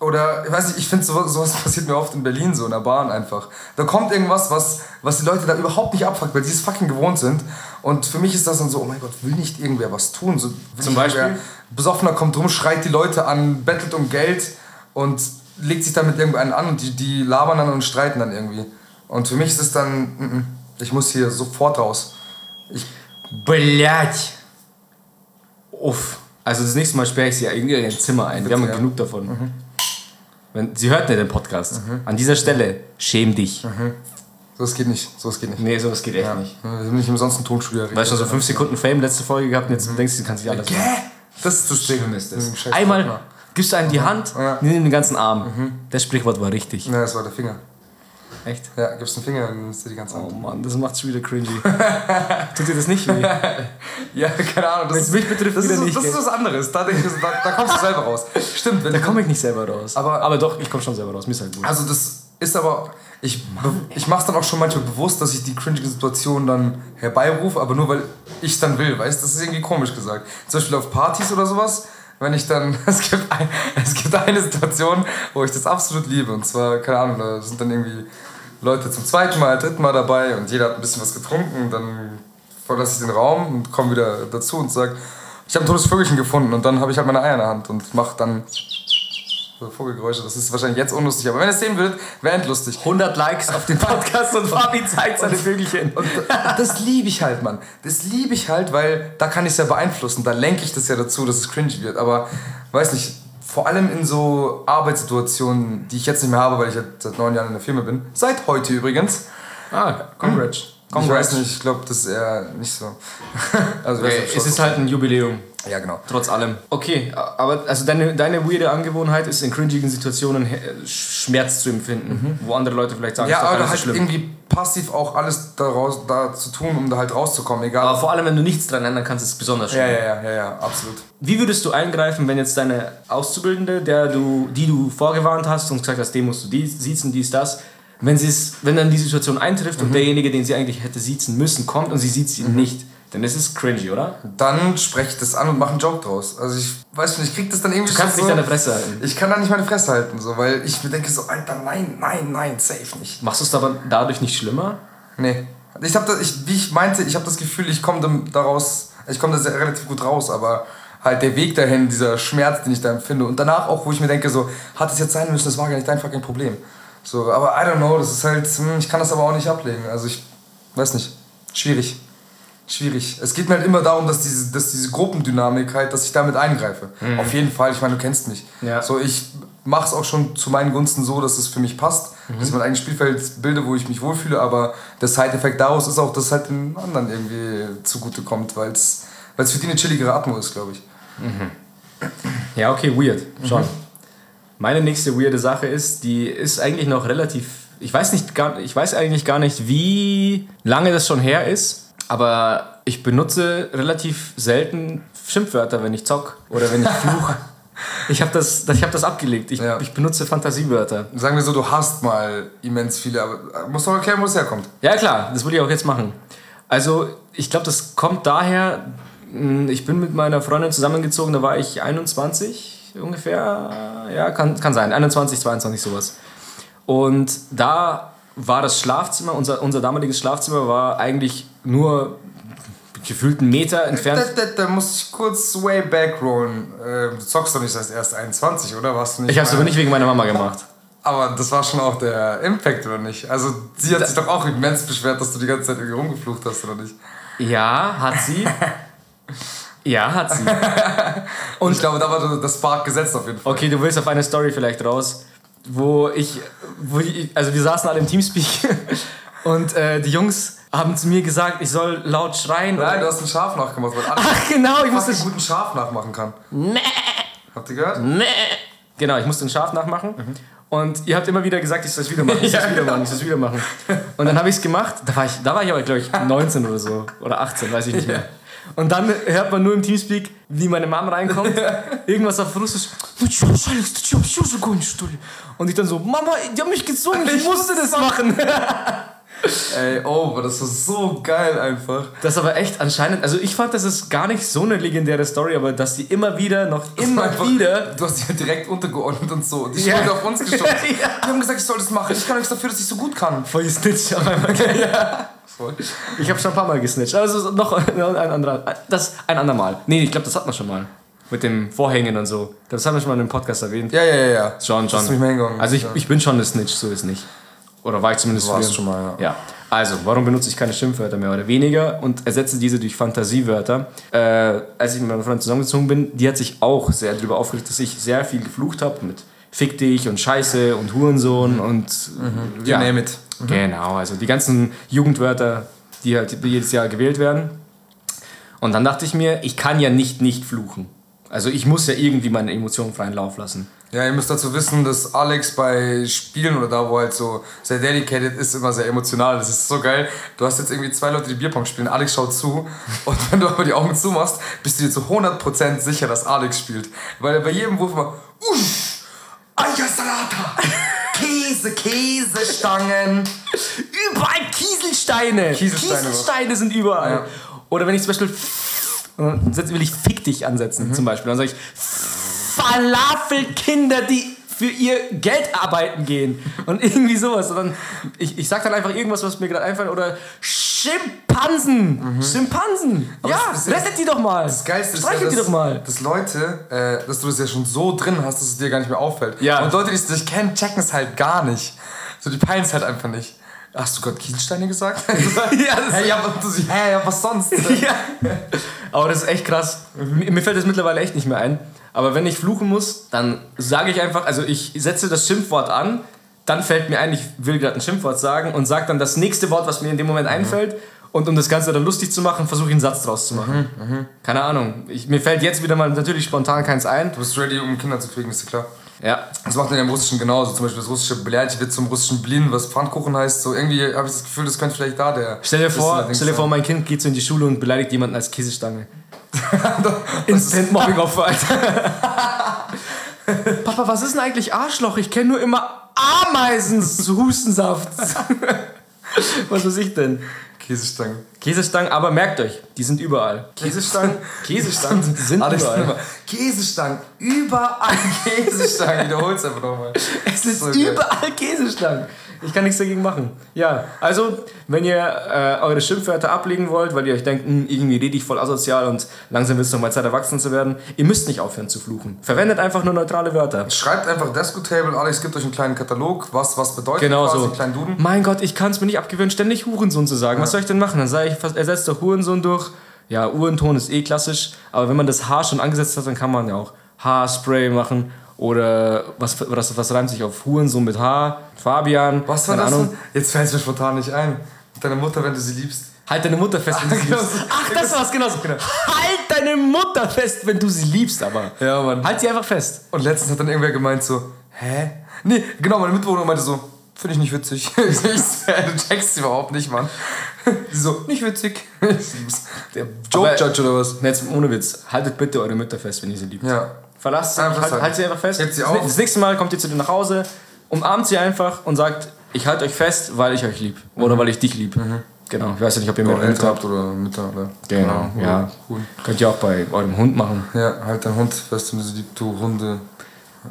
Oder, ich weiß nicht, ich finde, sowas, sowas passiert mir oft in Berlin, so in der Bahn einfach. Da kommt irgendwas, was, was die Leute da überhaupt nicht abfuckt, weil sie es fucking gewohnt sind. Und für mich ist das dann so, oh mein Gott, will nicht irgendwer was tun? So, Zum Beispiel? Besoffener kommt rum, schreit die Leute an, bettelt um Geld und legt sich dann mit irgendeinem an und die, die labern dann und streiten dann irgendwie. Und für mich ist es dann, mm, mm, ich muss hier sofort raus. Ich, Blять! Uff. Also das nächste Mal sperre ich sie in ihr Zimmer ein. Wir Bitte, haben ja. Mhm. genug davon. Wenn, sie hört nicht den Podcast. An dieser Stelle, schäm dich. sowas geht nicht, sowas geht nicht. Nee, sowas geht echt Ja, nicht. wir sind nicht umsonst ein Tonstudio. Weißt du, so 5 Sekunden Fame letzte Folge gehabt und jetzt denkst du, du kannst nicht alles machen. Gäh? Das ist das Ding. Schlimm ist das. Mit dem scheiß Einmal, Partner. gibst du einem die Hand, Ja. nimm den ganzen Arm. Das Sprichwort war richtig. Ne, das war der Finger. Echt? Ja, gibst einen Finger, dann nimmst du die ganze Oh Hand. Mann, das macht's schon wieder cringy. Tut dir das nicht weh? Ja, keine Ahnung. Das mich betrifft, das wieder ist, nicht, Das ist was anderes. Da, ich, da, da kommst du selber raus. Stimmt, wenn Da komme ich nicht selber raus. Aber- aber doch, ich komme schon selber raus. Mir ist halt gut. Also das ist aber, ich, ich mache es dann auch schon manchmal bewusst, dass ich die cringige Situation dann herbeirufe, aber nur weil ich es dann will, weißt du? Das ist irgendwie komisch gesagt. Zum Beispiel auf Partys oder sowas, wenn ich dann, es gibt, ein, es gibt eine Situation, wo ich das absolut liebe. Und zwar, keine Ahnung, da sind dann irgendwie Leute zum zweiten Mal, dritten Mal dabei und jeder hat ein bisschen was getrunken. Und dann verlasse ich den Raum und komme wieder dazu und sage, ich habe ein totes Vögelchen gefunden. Und dann habe ich halt meine Eier in der Hand und mache dann Vogelgeräusche. Das ist wahrscheinlich jetzt unlustig, aber wenn ihr es sehen würdet, wäre endlustig. 100 Likes auf den Podcast und Fabi zeigt seine Vögelchen. Und das liebe ich halt, Mann. Das liebe ich halt, weil da kann ich es ja beeinflussen. Da lenke ich das ja dazu, dass es cringy wird. Aber, weiß nicht, vor allem in so Arbeitssituationen, die ich jetzt nicht mehr habe, weil ich seit neun Jahren in der Firma bin. Seit heute übrigens. Ah, congrats. Ich weiß nicht, ich glaube, das ist eher nicht so. also, Okay, es ist halt ein Jubiläum. Ja, genau. Trotz allem. Okay, aber also deine, deine weirde Angewohnheit ist in cringigen Situationen äh, Schmerz zu empfinden, wo andere Leute vielleicht sagen, Ja, aber gar halt schlimm. irgendwie passiv auch alles daraus, da zu tun, um da halt rauszukommen, egal. Aber vor allem, wenn du nichts dran ändern kannst, ist es besonders schlimm. ja, ja, ja, ja, ja, absolut. Wie würdest du eingreifen, wenn jetzt deine Auszubildende, der du, die du vorgewarnt hast und gesagt hast, dem musst du dies, siezen, dies, das, wenn, wenn dann die Situation eintrifft Mhm. und derjenige, den sie eigentlich hätte siezen müssen, kommt und sie sieht ihn nicht, dann ist es cringy, oder? Dann spreche ich das an und mache einen Joke draus. Also ich weiß nicht, ich krieg das dann irgendwie Du kannst nicht so, deine Fresse halten. Ich kann da nicht meine Fresse halten, so, weil ich mir denke so, Alter, nein, nein, nein, safe nicht. Machst du es aber dadurch nicht schlimmer? Nee. Ich habe ich, wie ich meinte, ich habe das Gefühl, ich komme daraus, ich komme da sehr, relativ gut raus, aber halt der Weg dahin, dieser Schmerz, den ich da empfinde und danach auch, wo ich mir denke so, hat es jetzt sein müssen, das war gar nicht dein fucking Problem. So, aber I don't know, das ist halt, hm, ich kann das aber auch nicht ablegen. Also ich weiß nicht, schwierig. Schwierig. Es geht mir halt immer darum, dass diese, dass diese Gruppendynamik halt, dass ich damit eingreife. Auf jeden Fall, ich meine, du kennst mich. Ja. So, ich mache es auch schon zu meinen Gunsten so, dass es für mich passt. Dass ich mein eigenes Spielfeld bilde, wo ich mich wohlfühle, aber der Side-Effekt daraus ist auch, dass es halt den anderen irgendwie zugutekommt, weil es für die eine chilligere Atmo ist, glaube ich. Ja, okay, weird. Schon. Meine nächste weirde Sache ist, die ist eigentlich noch relativ. Ich weiß, nicht, gar, ich weiß eigentlich gar nicht, wie lange das schon her ist, aber ich benutze relativ selten Schimpfwörter, wenn ich zock oder wenn ich fluche. ich habe das, ich hab das abgelegt. Ich, Ja. ich benutze Fantasiewörter. Sagen wir so, du hast mal immens viele, aber äh, musst doch erklären, wo es herkommt. Ja, klar, das würde ich auch jetzt machen. Also, ich glaube, das kommt daher, mh, ich bin mit meiner Freundin zusammengezogen, da war ich 21 ungefähr. Ja, kann, kann sein, 21, 22, sowas. Und da war das Schlafzimmer, unser, unser damaliges Schlafzimmer war eigentlich nur gefühlt einen Meter entfernt. Da, da, da muss ich kurz way back rollen. Äh, du zockst doch nicht erst erst 21, oder? Warst du nicht Ich habe es mal- aber nicht wegen meiner Mama gemacht. Aber das war schon auch der Impact, oder nicht? Also, sie hat sich doch auch immens beschwert, dass du die ganze Zeit irgendwie rumgeflucht hast, oder nicht? Ja, hat sie. Ja, hat sie. Und ich glaube, da war das Spark gesetzt auf jeden Fall. Okay, du willst auf eine Story vielleicht raus, wo ich, wo ich also wir saßen alle im Teamspeak und äh, die Jungs haben zu mir gesagt, ich soll laut schreien. Nein, du hast einen Schaf nachgemacht, weil Ach genau, ich musste einen guten Schaf nachmachen kann. Nee. Habt ihr gehört? Genau, ich musste ein Schaf nachmachen. Und ihr habt immer wieder gesagt, ich soll es wieder machen, ich soll es wieder machen, ich soll es wieder machen. Und dann habe ich es gemacht. Da war ich, da war ich aber, glaube ich, 19 oder so. Oder 18, weiß ich nicht mehr. Und dann hört man nur im Teamspeak, wie meine Mom reinkommt, irgendwas auf Russisch. Und ich dann so, Mama, die haben mich gezwungen, ich, musste das machen. Ey, oh, das war so geil einfach. Das ist aber echt anscheinend, also ich fand, das ist gar nicht so eine legendäre Story, aber dass die immer wieder, noch immer einfach, wieder. Du hast dich ja direkt untergeordnet und so. Die ja. Schuld auf uns geschoben. ja. Die haben gesagt, ich soll das machen. Ich kann nichts dafür, dass ich so gut kann. Voll die Snitch auf einmal. ja. Voll. Ich habe schon ein paar Mal gesnitcht. Also noch ein anderer. Das ein andermal. Nee, ich glaube, das hat man schon mal. Mit dem Vorhängen und so. Das haben wir schon mal in einem Podcast erwähnt. Ja, ja, ja, ja. Schon, schon. Also ich, Ja. ich bin schon eine Snitch, so ist nicht. Oder war ich zumindest Warst früher. schon mal, ja. ja. Also, warum benutze ich keine Schimpfwörter mehr oder weniger und ersetze diese durch Fantasiewörter? Äh, als ich mit meiner Freundin zusammengezogen bin, die hat sich auch sehr darüber aufgeregt, dass ich sehr viel geflucht habe mit Fick dich und Scheiße und Hurensohn und You name it. Genau, also die ganzen Jugendwörter, die halt jedes Jahr gewählt werden. Und dann dachte ich mir, ich kann ja nicht nicht fluchen. Also ich muss ja irgendwie meine Emotionen freien Lauf lassen. Ja, ihr müsst dazu wissen, dass Alex bei Spielen oder da, wo halt so sehr dedicated ist, immer sehr emotional. Das ist so geil. Du hast jetzt irgendwie zwei Leute, die Bierpong spielen, Alex schaut zu und wenn du aber die Augen zumachst, bist du dir zu 100% sicher, dass Alex spielt. Weil er bei jedem Wurf immer, uff, Eiersalata, Käse, Käsestangen. Überall Kieselsteine. Kieselsteine, Kieselsteine sind überall. Ja. Oder wenn ich zum Beispiel und dann will ich fick dich ansetzen zum Beispiel. Dann sage ich Falafelkinder, die für ihr Geld arbeiten gehen und irgendwie sowas. Und dann, ich, ich sag dann einfach irgendwas, was mir gerade einfällt. Oder Schimpansen. Schimpansen. ja, das ist ja- rettet die doch mal. Das Geilste ist ja, dass, die doch mal. dass Leute, äh, dass du das ja schon so drin hast, dass es dir gar nicht mehr auffällt. Ja. Und Leute, die es nicht kennen, checken es halt gar nicht. So, die peilen es halt einfach nicht. Hast du gerade Kieselsteine gesagt? Ja, das- hey, ja, aber hä, ja, was sonst? ja. Aber das ist echt krass. Mir mir fällt das mittlerweile echt nicht mehr ein. Aber wenn ich fluchen muss, dann sage ich einfach, also ich setze das Schimpfwort an, dann fällt mir ein, ich will gerade ein Schimpfwort sagen und sage dann das nächste Wort, was mir in dem Moment einfällt. Und um das Ganze dann lustig zu machen, versuche ich einen Satz draus zu machen. Keine Ahnung. Ich, mir fällt jetzt wieder mal natürlich spontan keins ein. Du bist ready, um Kinder zu kriegen, ist ja klar. Ja. Das macht ja im Russischen genauso. Zum Beispiel das russische Beleidigt wird zum russischen Blin, was Pfannkuchen heißt. So irgendwie habe ich das Gefühl, das könnte vielleicht da der. Stell dir vor, stell dir vor, mein Kind geht so in die Schule und beleidigt jemanden als Käsestange. Instant Mobbing Alter. Papa, was ist denn eigentlich Arschloch? Ich kenne nur immer Ameisen zu Hustensaft. was weiß ich denn? Käsestangen. Käsestangen, aber merkt euch, die sind überall. Käsestangen, Käsestangen sind Alex, überall. Käsestangen. Überall Käsestangen. Wiederhol's einfach nochmal. Es ist So geil. überall Käsestangen. Ich kann nichts dagegen machen. Ja, also, wenn ihr äh, eure Schimpfwörter ablegen wollt, weil ihr euch denkt, hm, irgendwie rede ich voll asozial und langsam wird es noch mal Zeit, erwachsen zu werden, ihr müsst nicht aufhören zu fluchen. Verwendet einfach nur neutrale Wörter. Schreibt einfach Desco-Table, Alex gibt euch einen kleinen Katalog, was was bedeutet Genau quasi, so. einen kleinen Duden. Mein Gott, ich kann es mir nicht abgewöhnen, ständig Hurensohn zu sagen. Was soll ich denn machen? Dann sage ich, ersetzt doch Hurensohn durch. Ja, Uhrenton ist eh klassisch, aber wenn man das H schon angesetzt hat, dann kann man ja auch Haarspray machen. Oder was, was, was reimt sich auf Hurensohn mit H? Fabian. Was war das? Ahnung. Jetzt fällt es mir spontan nicht ein. Mit deiner Mutter, wenn du sie liebst. Halt deine Mutter fest, wenn du sie genau liebst. so. Ach, das war's, genau so. Halt deine Mutter fest, wenn du sie liebst, aber. Ja, Mann. Halt sie einfach fest. Und letztens hat dann irgendwer gemeint so, hä? Nee, genau, meine Mitbewohnerin meinte so, finde ich nicht witzig. ich so, du checkst sie überhaupt nicht, Mann. Sie so, nicht witzig. Der Joke Aber- Judge oder was? Jetzt ohne Witz, haltet bitte eure Mütter fest, wenn ihr sie liebt. Ja. Verlasst sie, Einfach halt, halt sie einfach fest. Hebt sie das, auf. das nächste Mal kommt ihr zu dir nach Hause, umarmt sie einfach und sagt, ich halte euch fest, weil ich euch lieb. Oder weil ich dich lieb. Genau, ich weiß ja nicht, ob ihr Hund Eltern habt. oder Mütter oder. Genau, oder ja. Huhn. Könnt ihr auch bei eurem Hund machen. Ja, halt dein Hund fest, du du Hunde.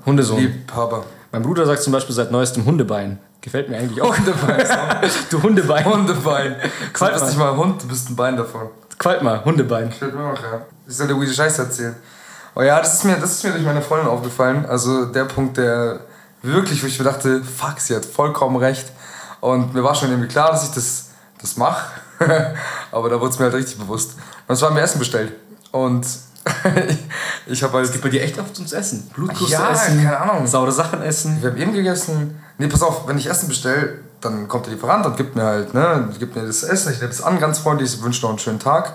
Hundesohn. Liebhaber. Mein Bruder sagt zum Beispiel seit neuestem Hundebein. Gefällt mir eigentlich auch. Hundebein. du Hundebein. Hundebein. Du Quallt bist nicht mal ein Hund, du bist ein Bein davon. Quallt mal, Hundebein. Fällt mir auch, ja. Ich soll dir weirde Scheiße erzählen. Oh ja, das ist, mir, das ist mir durch meine Freundin aufgefallen. Also der Punkt, der wirklich, wo ich mir dachte, fuck, sie hat vollkommen recht. Und mir war schon irgendwie klar, dass ich das, das mache. Aber da wurde es mir halt richtig bewusst. Und zwar haben wir Essen bestellt. Und ich, ich habe halt... Bei dir echt oft ums Essen. Blutkruste Ja, essen. keine Ahnung. Saure Sachen essen. Wir haben eben gegessen. Nee, pass auf, wenn ich Essen bestelle, dann kommt der Lieferant und gibt mir halt, ne, gibt mir das Essen, ich nehme es an, ganz freundlich, ich wünsche noch einen schönen Tag.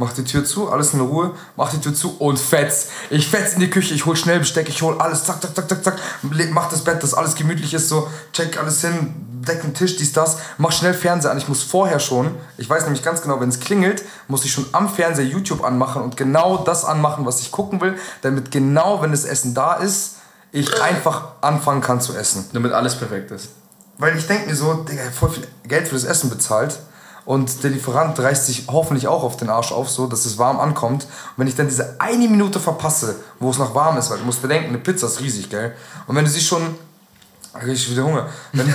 Mach die Tür zu, alles in Ruhe, mach die Tür zu und fetz. Ich fetz in die Küche, ich hol schnell Besteck, ich hol alles, zack, zack, zack, zack, zack. Mach das Bett, dass alles gemütlich ist, so, check alles hin, deck den Tisch, dies, das. Mach schnell Fernseher an, ich muss vorher schon, ich weiß nämlich ganz genau, wenn es klingelt, muss ich schon am Fernseher YouTube anmachen und genau das anmachen, was ich gucken will, damit genau, wenn das Essen da ist, ich einfach anfangen kann zu essen. Damit alles perfekt ist. Weil ich denke mir so, Digga, ich hab voll viel Geld für das Essen bezahlt. Und der Lieferant reißt sich hoffentlich auch auf den Arsch auf, so dass es warm ankommt. Und wenn ich dann diese eine Minute verpasse, wo es noch warm ist, weil du musst bedenken, eine Pizza ist riesig, gell? Und wenn du sie schon. Krieg ich wieder Hunger. Wenn,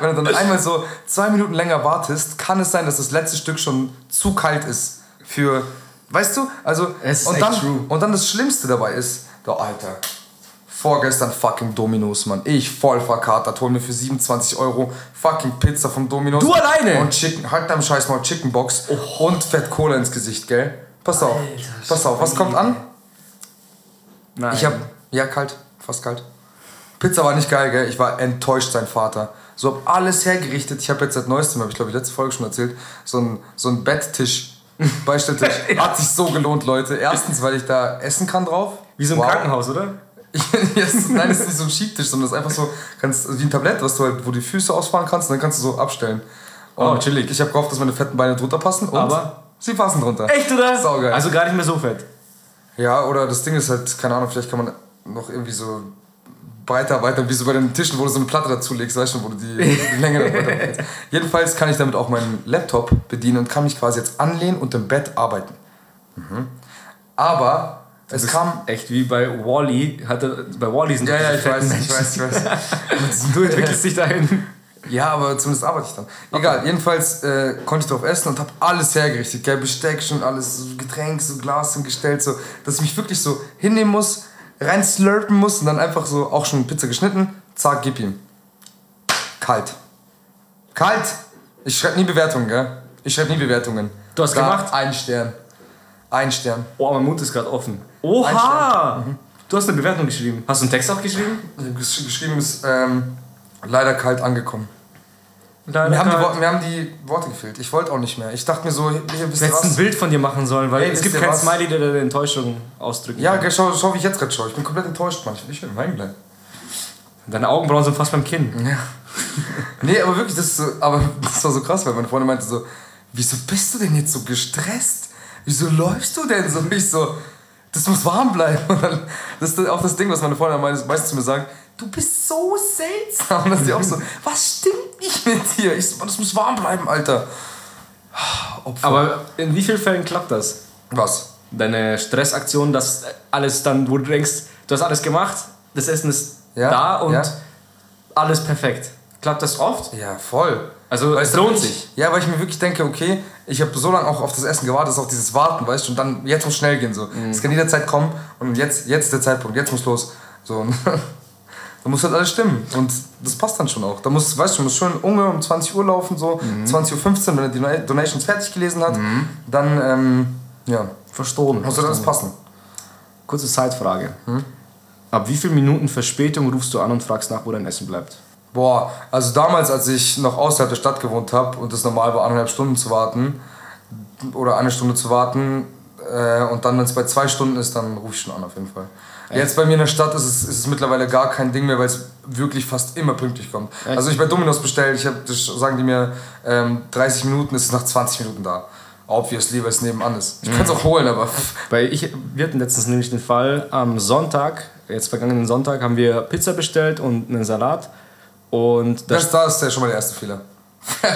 wenn du dann einmal so zwei Minuten länger wartest, kann es sein, dass das letzte Stück schon zu kalt ist. Für. Weißt du? Also. Es ist und, dann, true. und dann das Schlimmste dabei ist, der Alter. Vorgestern fucking Dominos, Mann. Ich voll verkatert, hol mir für 27 Euro fucking Pizza vom Dominos. Du alleine? Und Chicken, halt deinem Scheiß mal Chicken Box und Fett Cola ins Gesicht, gell? Pass auf, pass auf, was kommt an? Nein. Ich hab, ja kalt, fast kalt. Pizza war nicht geil, gell? Ich war enttäuscht, sein Vater. So hab alles hergerichtet. Ich habe jetzt seit neuestem, habe ich glaube ich letzte Folge schon erzählt, so ein, so ein Betttisch Beistelltisch. Hat sich so gelohnt, Leute. Erstens, weil ich da essen kann drauf. Wie so ein Wow. Krankenhaus, oder? Yes, nein, es ist nicht so ein Schiebtisch, sondern es ist einfach so, kannst, also wie ein Tablett, was du halt, wo die Füße ausfahren kannst und dann kannst du so abstellen. Und Oh, chillig. Ich habe gehofft, dass meine fetten Beine drunter passen und Aber? sie passen drunter. Echt, oder? Saugeil. Also gar nicht mehr so fett. Ja, oder das Ding ist halt, keine Ahnung, vielleicht kann man noch irgendwie so breiter erweitern, wie so bei den Tischen, wo du so eine Platte dazu legst, weißt du, wo du die, die Länge weiter. Jedenfalls kann ich damit auch meinen Laptop bedienen und kann mich quasi jetzt anlehnen und im Bett arbeiten. Mhm. Aber es kam. Echt wie bei Wally. Hatte, bei Wally sind Ja, ja, ich weiß, ich weiß, ich weiß. Du entwickelst dich dahin. Ja, aber zumindest arbeite ich dann. Egal, jedenfalls äh, konnte ich drauf essen und habe alles hergerichtet. Gell? Besteck schon, alles, so Getränk, so Glas hingestellt, so, dass ich mich wirklich so hinnehmen muss, rein slurpen muss und dann einfach so auch schon Pizza geschnitten, zack, gib ihm. Kalt. Kalt! Ich schreibe nie Bewertungen, gell? Ich schreibe nie Bewertungen. Du hast Da gemacht? Ein Stern. Ein Stern. Oh, mein Mund ist gerade offen. Oha! Du hast eine Bewertung geschrieben. Hast du einen Text auch geschrieben? Hab gesch- geschrieben ist ähm, leider kalt angekommen. Leider Mir haben, die, kalt. Wo- mir haben die Worte gefehlt. Ich wollte auch nicht mehr. Ich dachte mir so, hier, wisst Du hättest ein? Bild von dir machen sollen, weil Ey, es gibt keinen was? Smiley, der deine Enttäuschung ausdrücken Ja, kann. schau, schau, wie ich jetzt gerade schaue. Ich bin komplett enttäuscht, Mann. Ich will nicht mehr Wein bleiben. Deine Augenbrauen sind fast beim Kinn. Ja. nee, aber wirklich, das, ist so, aber das war so krass, weil meine Freundin meinte so, wieso bist du denn jetzt so gestresst? Wieso läufst du denn so? Und ich so, das muss warm bleiben. Dann, das ist auch das Ding, was meine Freundin meistens meistens zu mir sagt, du bist so seltsam. Ist die auch so, was stimmt nicht mit dir? Ich so, "Mann, das muss warm bleiben, Alter. Opfer. Aber in wie vielen Fällen klappt das? was? Deine Stressaktion, dass alles dann, wo du denkst, du hast alles gemacht, das Essen ist Ja, da und ja. alles perfekt. Klappt das oft? Ja, voll. Also es du, lohnt ich- sich. Ja, weil ich mir wirklich denke, okay, ich habe so lange auch auf das Essen gewartet, ist auch dieses Warten, weißt du, und dann, jetzt muss schnell gehen, so. Mhm. Es kann jederzeit kommen und jetzt, jetzt ist der Zeitpunkt, jetzt muss los. So, da muss halt alles stimmen und das passt dann schon auch. Da muss, weißt du, muss schön Unge um 20 Uhr laufen, so, Mhm. 20.15 Uhr, wenn er die Dona- Donations fertig gelesen hat, dann, ähm, ja, Verstohlen. muss halt alles passen. Kurze Zeitfrage. Ab wie vielen Minuten Verspätung rufst du an und fragst nach, wo dein Essen bleibt? Boah, also damals, als ich noch außerhalb der Stadt gewohnt habe und es normal war, eineinhalb Stunden zu warten oder eine Stunde zu warten äh, und dann, wenn es bei zwei Stunden ist, dann rufe ich schon an auf jeden Fall. Jetzt bei mir in der Stadt ist es, ist es mittlerweile gar kein Ding mehr, weil es wirklich fast immer pünktlich kommt. Also ich bei Dominos bestellt, ich hab, sagen die mir, ähm, 30 Minuten ist es nach 20 Minuten da. Obviously, weil es nebenan ist. Ich kann es auch holen, aber Weil ich, wir hatten letztens nämlich den Fall, am Sonntag, jetzt vergangenen Sonntag, haben wir Pizza bestellt und einen Salat. Und das, das, da ist ja schon mal der erste Fehler.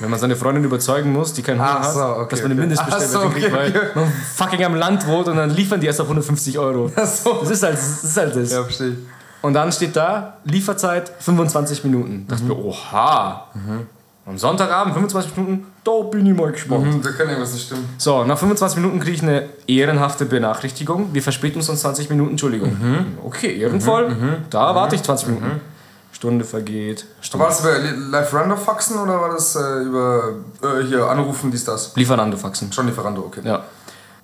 Wenn man seine Freundin überzeugen muss, die keinen Hunger so, hat, okay, dass man eine. Mindestbestellwert so, kriegt, okay, weil man fucking am Land wohnt und dann liefern die erst auf 150 Euro. So. Das ist halt das. Ist halt das. Ja, verstehe ich. Und dann steht da, Lieferzeit 25 Minuten. Da dachte ich mir, oha. Am Sonntagabend 25 Minuten, da bin ich mal gespannt. Hm, da kann irgendwas nicht stimmen. So, nach 25 Minuten kriege ich eine ehrenhafte Benachrichtigung. Wir verspäten uns um 20 Minuten, Entschuldigung. Okay, ehrenvoll. Da warte ich 20 Minuten. Stunde vergeht. Stunde. War das über Live Rando faxen oder war das äh, über äh, hier Anrufen, dies, das? Lieferando faxen. Schon Lieferando, okay. Ja.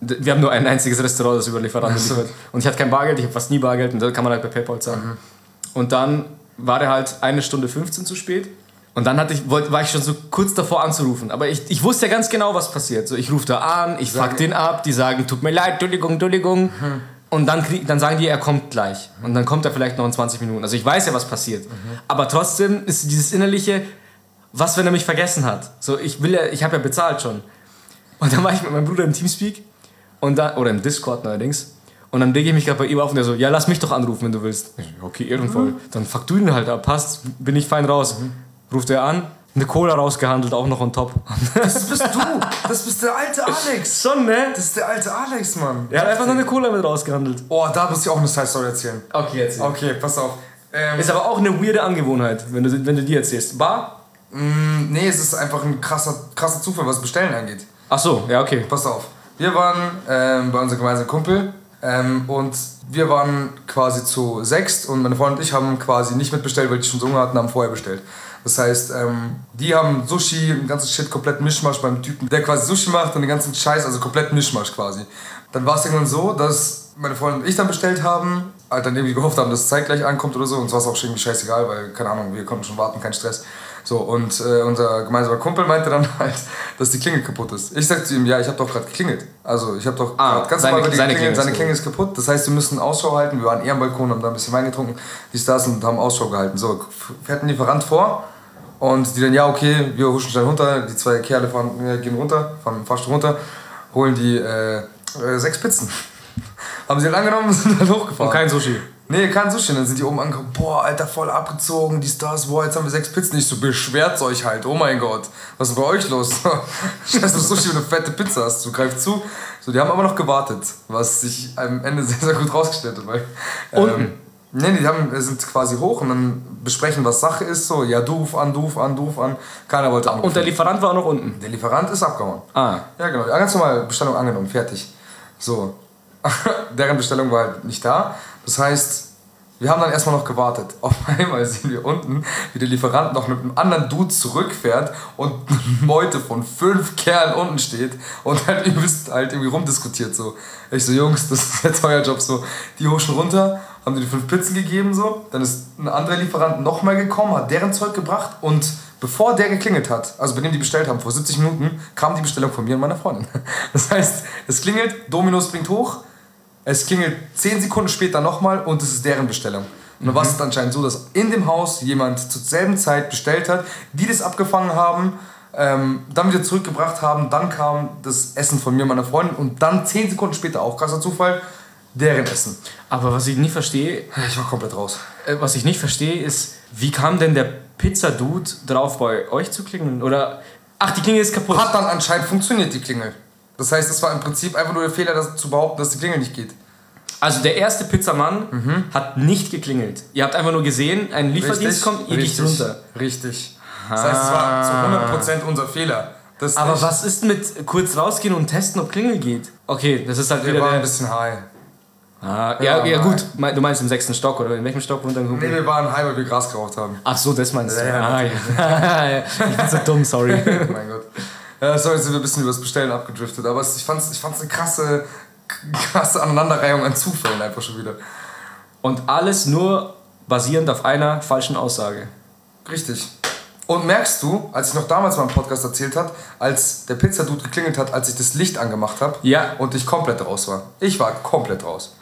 Wir haben nur ein einziges Restaurant, das über Lieferando liefert. Und ich hatte kein Bargeld, ich habe fast nie Bargeld und da kann man halt bei PayPal zahlen. Und dann war der halt eine Stunde 15 zu spät. Und dann hatte ich, wollt, war ich schon so kurz davor anzurufen. Aber ich, ich wusste ja ganz genau, was passiert. So, ich rufe da an, ich fuck den ab, die sagen, tut mir leid, Entschuldigung, Entschuldigung. Und dann, krieg, dann sagen die, er kommt gleich. Und dann kommt er vielleicht noch in 20 Minuten. Also ich weiß ja, was passiert. Aber trotzdem ist dieses innerliche, was, wenn er mich vergessen hat? So, ich will ja, ich habe ja bezahlt schon. Und dann war ich mit meinem Bruder im Teamspeak und dann, oder im Discord neuerdings. Und dann lege ich mich gerade bei ihm auf und der so, ja, lass mich doch anrufen, wenn du willst. Ich Okay, ehrenvoll. Dann fuck du ihn halt ab, passt, bin ich fein raus. Ruft er an, eine Cola rausgehandelt, auch noch on top. Das bist du! Das bist der alte Alex! Schon, ne? Das ist der alte Alex, Mann. Er hat einfach nur eine Cola mit rausgehandelt. Oh, da muss ich auch eine Side-Story erzählen. Okay, jetzt. Okay, pass auf. Ähm, Ist aber auch eine weirde Angewohnheit, wenn du, wenn du die erzählst. Bar? mh, nee, es ist einfach ein krasser, krasser Zufall, was Bestellen angeht. Ach so, ja, okay. Pass auf. Wir waren ähm, bei unserem gemeinsamen Kumpel ähm, und wir waren quasi zu sechst und meine Freundin und ich haben quasi nicht mitbestellt, weil die schon so Hunger hatten, haben vorher bestellt. Das heißt, ähm, die haben Sushi, ein ganzes Shit, komplett Mischmasch beim Typen, der quasi Sushi macht und den ganzen Scheiß, also komplett Mischmasch quasi. Dann war es irgendwann so, dass meine Freundin und ich dann bestellt haben, halt dann irgendwie gehofft haben, dass es zeitgleich ankommt oder so. Uns war es auch irgendwie scheißegal, weil, keine Ahnung, wir konnten schon warten, kein Stress. So, und äh, unser gemeinsamer Kumpel meinte dann halt, dass die Klingel kaputt ist. Ich sagte zu ihm, ja, ich habe doch gerade geklingelt. Also, ich habe doch Ah, ganz normal bei dir seine Klingel seine ist Klingel ist kaputt. Das heißt, wir müssen Ausschau halten. Wir waren eher am Balkon, haben da ein bisschen Wein getrunken, die Stars und haben Ausschau gehalten. So, fährt ein Lieferant vor und die dann, ja, okay, wir huschen schnell runter. Die zwei Kerle fahren, äh, gehen runter, fahren Fahrstuhl runter, holen die äh, äh, sechs Pizzen. haben sie dann angenommen und sind dann hochgefahren. Und kein Sushi. Nee, kein Sushi. Dann sind die oben angekommen, boah, Alter, voll abgezogen, die Stars, boah, jetzt haben wir sechs Pizzen. Ich so, beschwert euch halt, oh mein Gott, was ist bei euch los? Scheiße, Sushi, wenn du fette Pizza hast, du greifst zu. So, die haben aber noch gewartet, was sich am Ende sehr, sehr gut rausgestellt hat. Weil, Unten? Nee, die haben, sind quasi hoch und dann besprechen, was Sache ist. So, ja, du ruf an, du ruf an, du ruf an. Keiner wollte anrufen. Und der Lieferant war auch noch unten. der Lieferant ist abgehauen. Ah. Ja, genau. Ganz normal, Bestellung angenommen, fertig. So. Deren Bestellung war halt nicht da. Das heißt, wir haben dann erstmal noch gewartet. Auf einmal sehen wir unten, wie der Lieferant noch mit einem anderen Dude zurückfährt und eine Meute von fünf Kerlen unten steht und halt übelst halt irgendwie rumdiskutiert. So. Ich so, Jungs, das ist jetzt euer Job. So. Die huschen runter, haben dir die fünf Pizzen gegeben. So. Dann ist ein anderer Lieferant nochmal gekommen, hat deren Zeug gebracht und bevor der geklingelt hat, also bei dem die bestellt haben, vor 70 Minuten, kam die Bestellung von mir und meiner Freundin. Das heißt, es klingelt, Dominos bringt hoch, es klingelt 10 Sekunden später nochmal und es ist deren Bestellung. Und dann war es anscheinend so, dass in dem Haus jemand zur selben Zeit bestellt hat, die das abgefangen haben, ähm, dann wieder zurückgebracht haben, dann kam das Essen von mir und meiner Freundin und dann 10 Sekunden später, auch krasser Zufall, deren Essen. Aber was ich nicht verstehe, Ich war komplett raus. äh, was ich nicht verstehe, ist, wie kam denn der Pizza-Dude drauf, bei euch zu klingeln? Oder, ach, die Klingel ist kaputt. Hat dann anscheinend funktioniert, die Klingel. Das heißt, es war im Prinzip einfach nur der Fehler, das zu behaupten, dass die Klingel nicht geht. Also der erste Pizzamann Mhm. hat nicht geklingelt. Ihr habt einfach nur gesehen, ein Lieferdienst kommt, ihr geht runter. Richtig. Das heißt, es war zu 100% unser Fehler. Aber was ist mit kurz rausgehen und testen, ob Klingel geht? Okay, das ist halt Wir wieder waren ein bisschen high. Ah, ja, Ja, ja gut, Me- du meinst im sechsten Stock oder in welchem Stock runter? Nee, wir waren high, weil wir Gras geraucht haben. Ach so, das meinst du. Ja, ja, ah, ja. ich bin so dumm, sorry. Oh mein Gott. Ja, sorry, sind wir ein bisschen über das Bestellen abgedriftet, aber es- ich fand's, ich fand's eine krasse, krasse Aneinanderreihung an Zufällen einfach schon wieder. Und alles nur basierend auf einer falschen Aussage. Richtig. Und merkst du, als ich noch damals mal im Podcast erzählt hat, als der Pizzadude geklingelt hat, als ich das Licht angemacht habe Ja. und ich komplett raus war. Ich war komplett raus.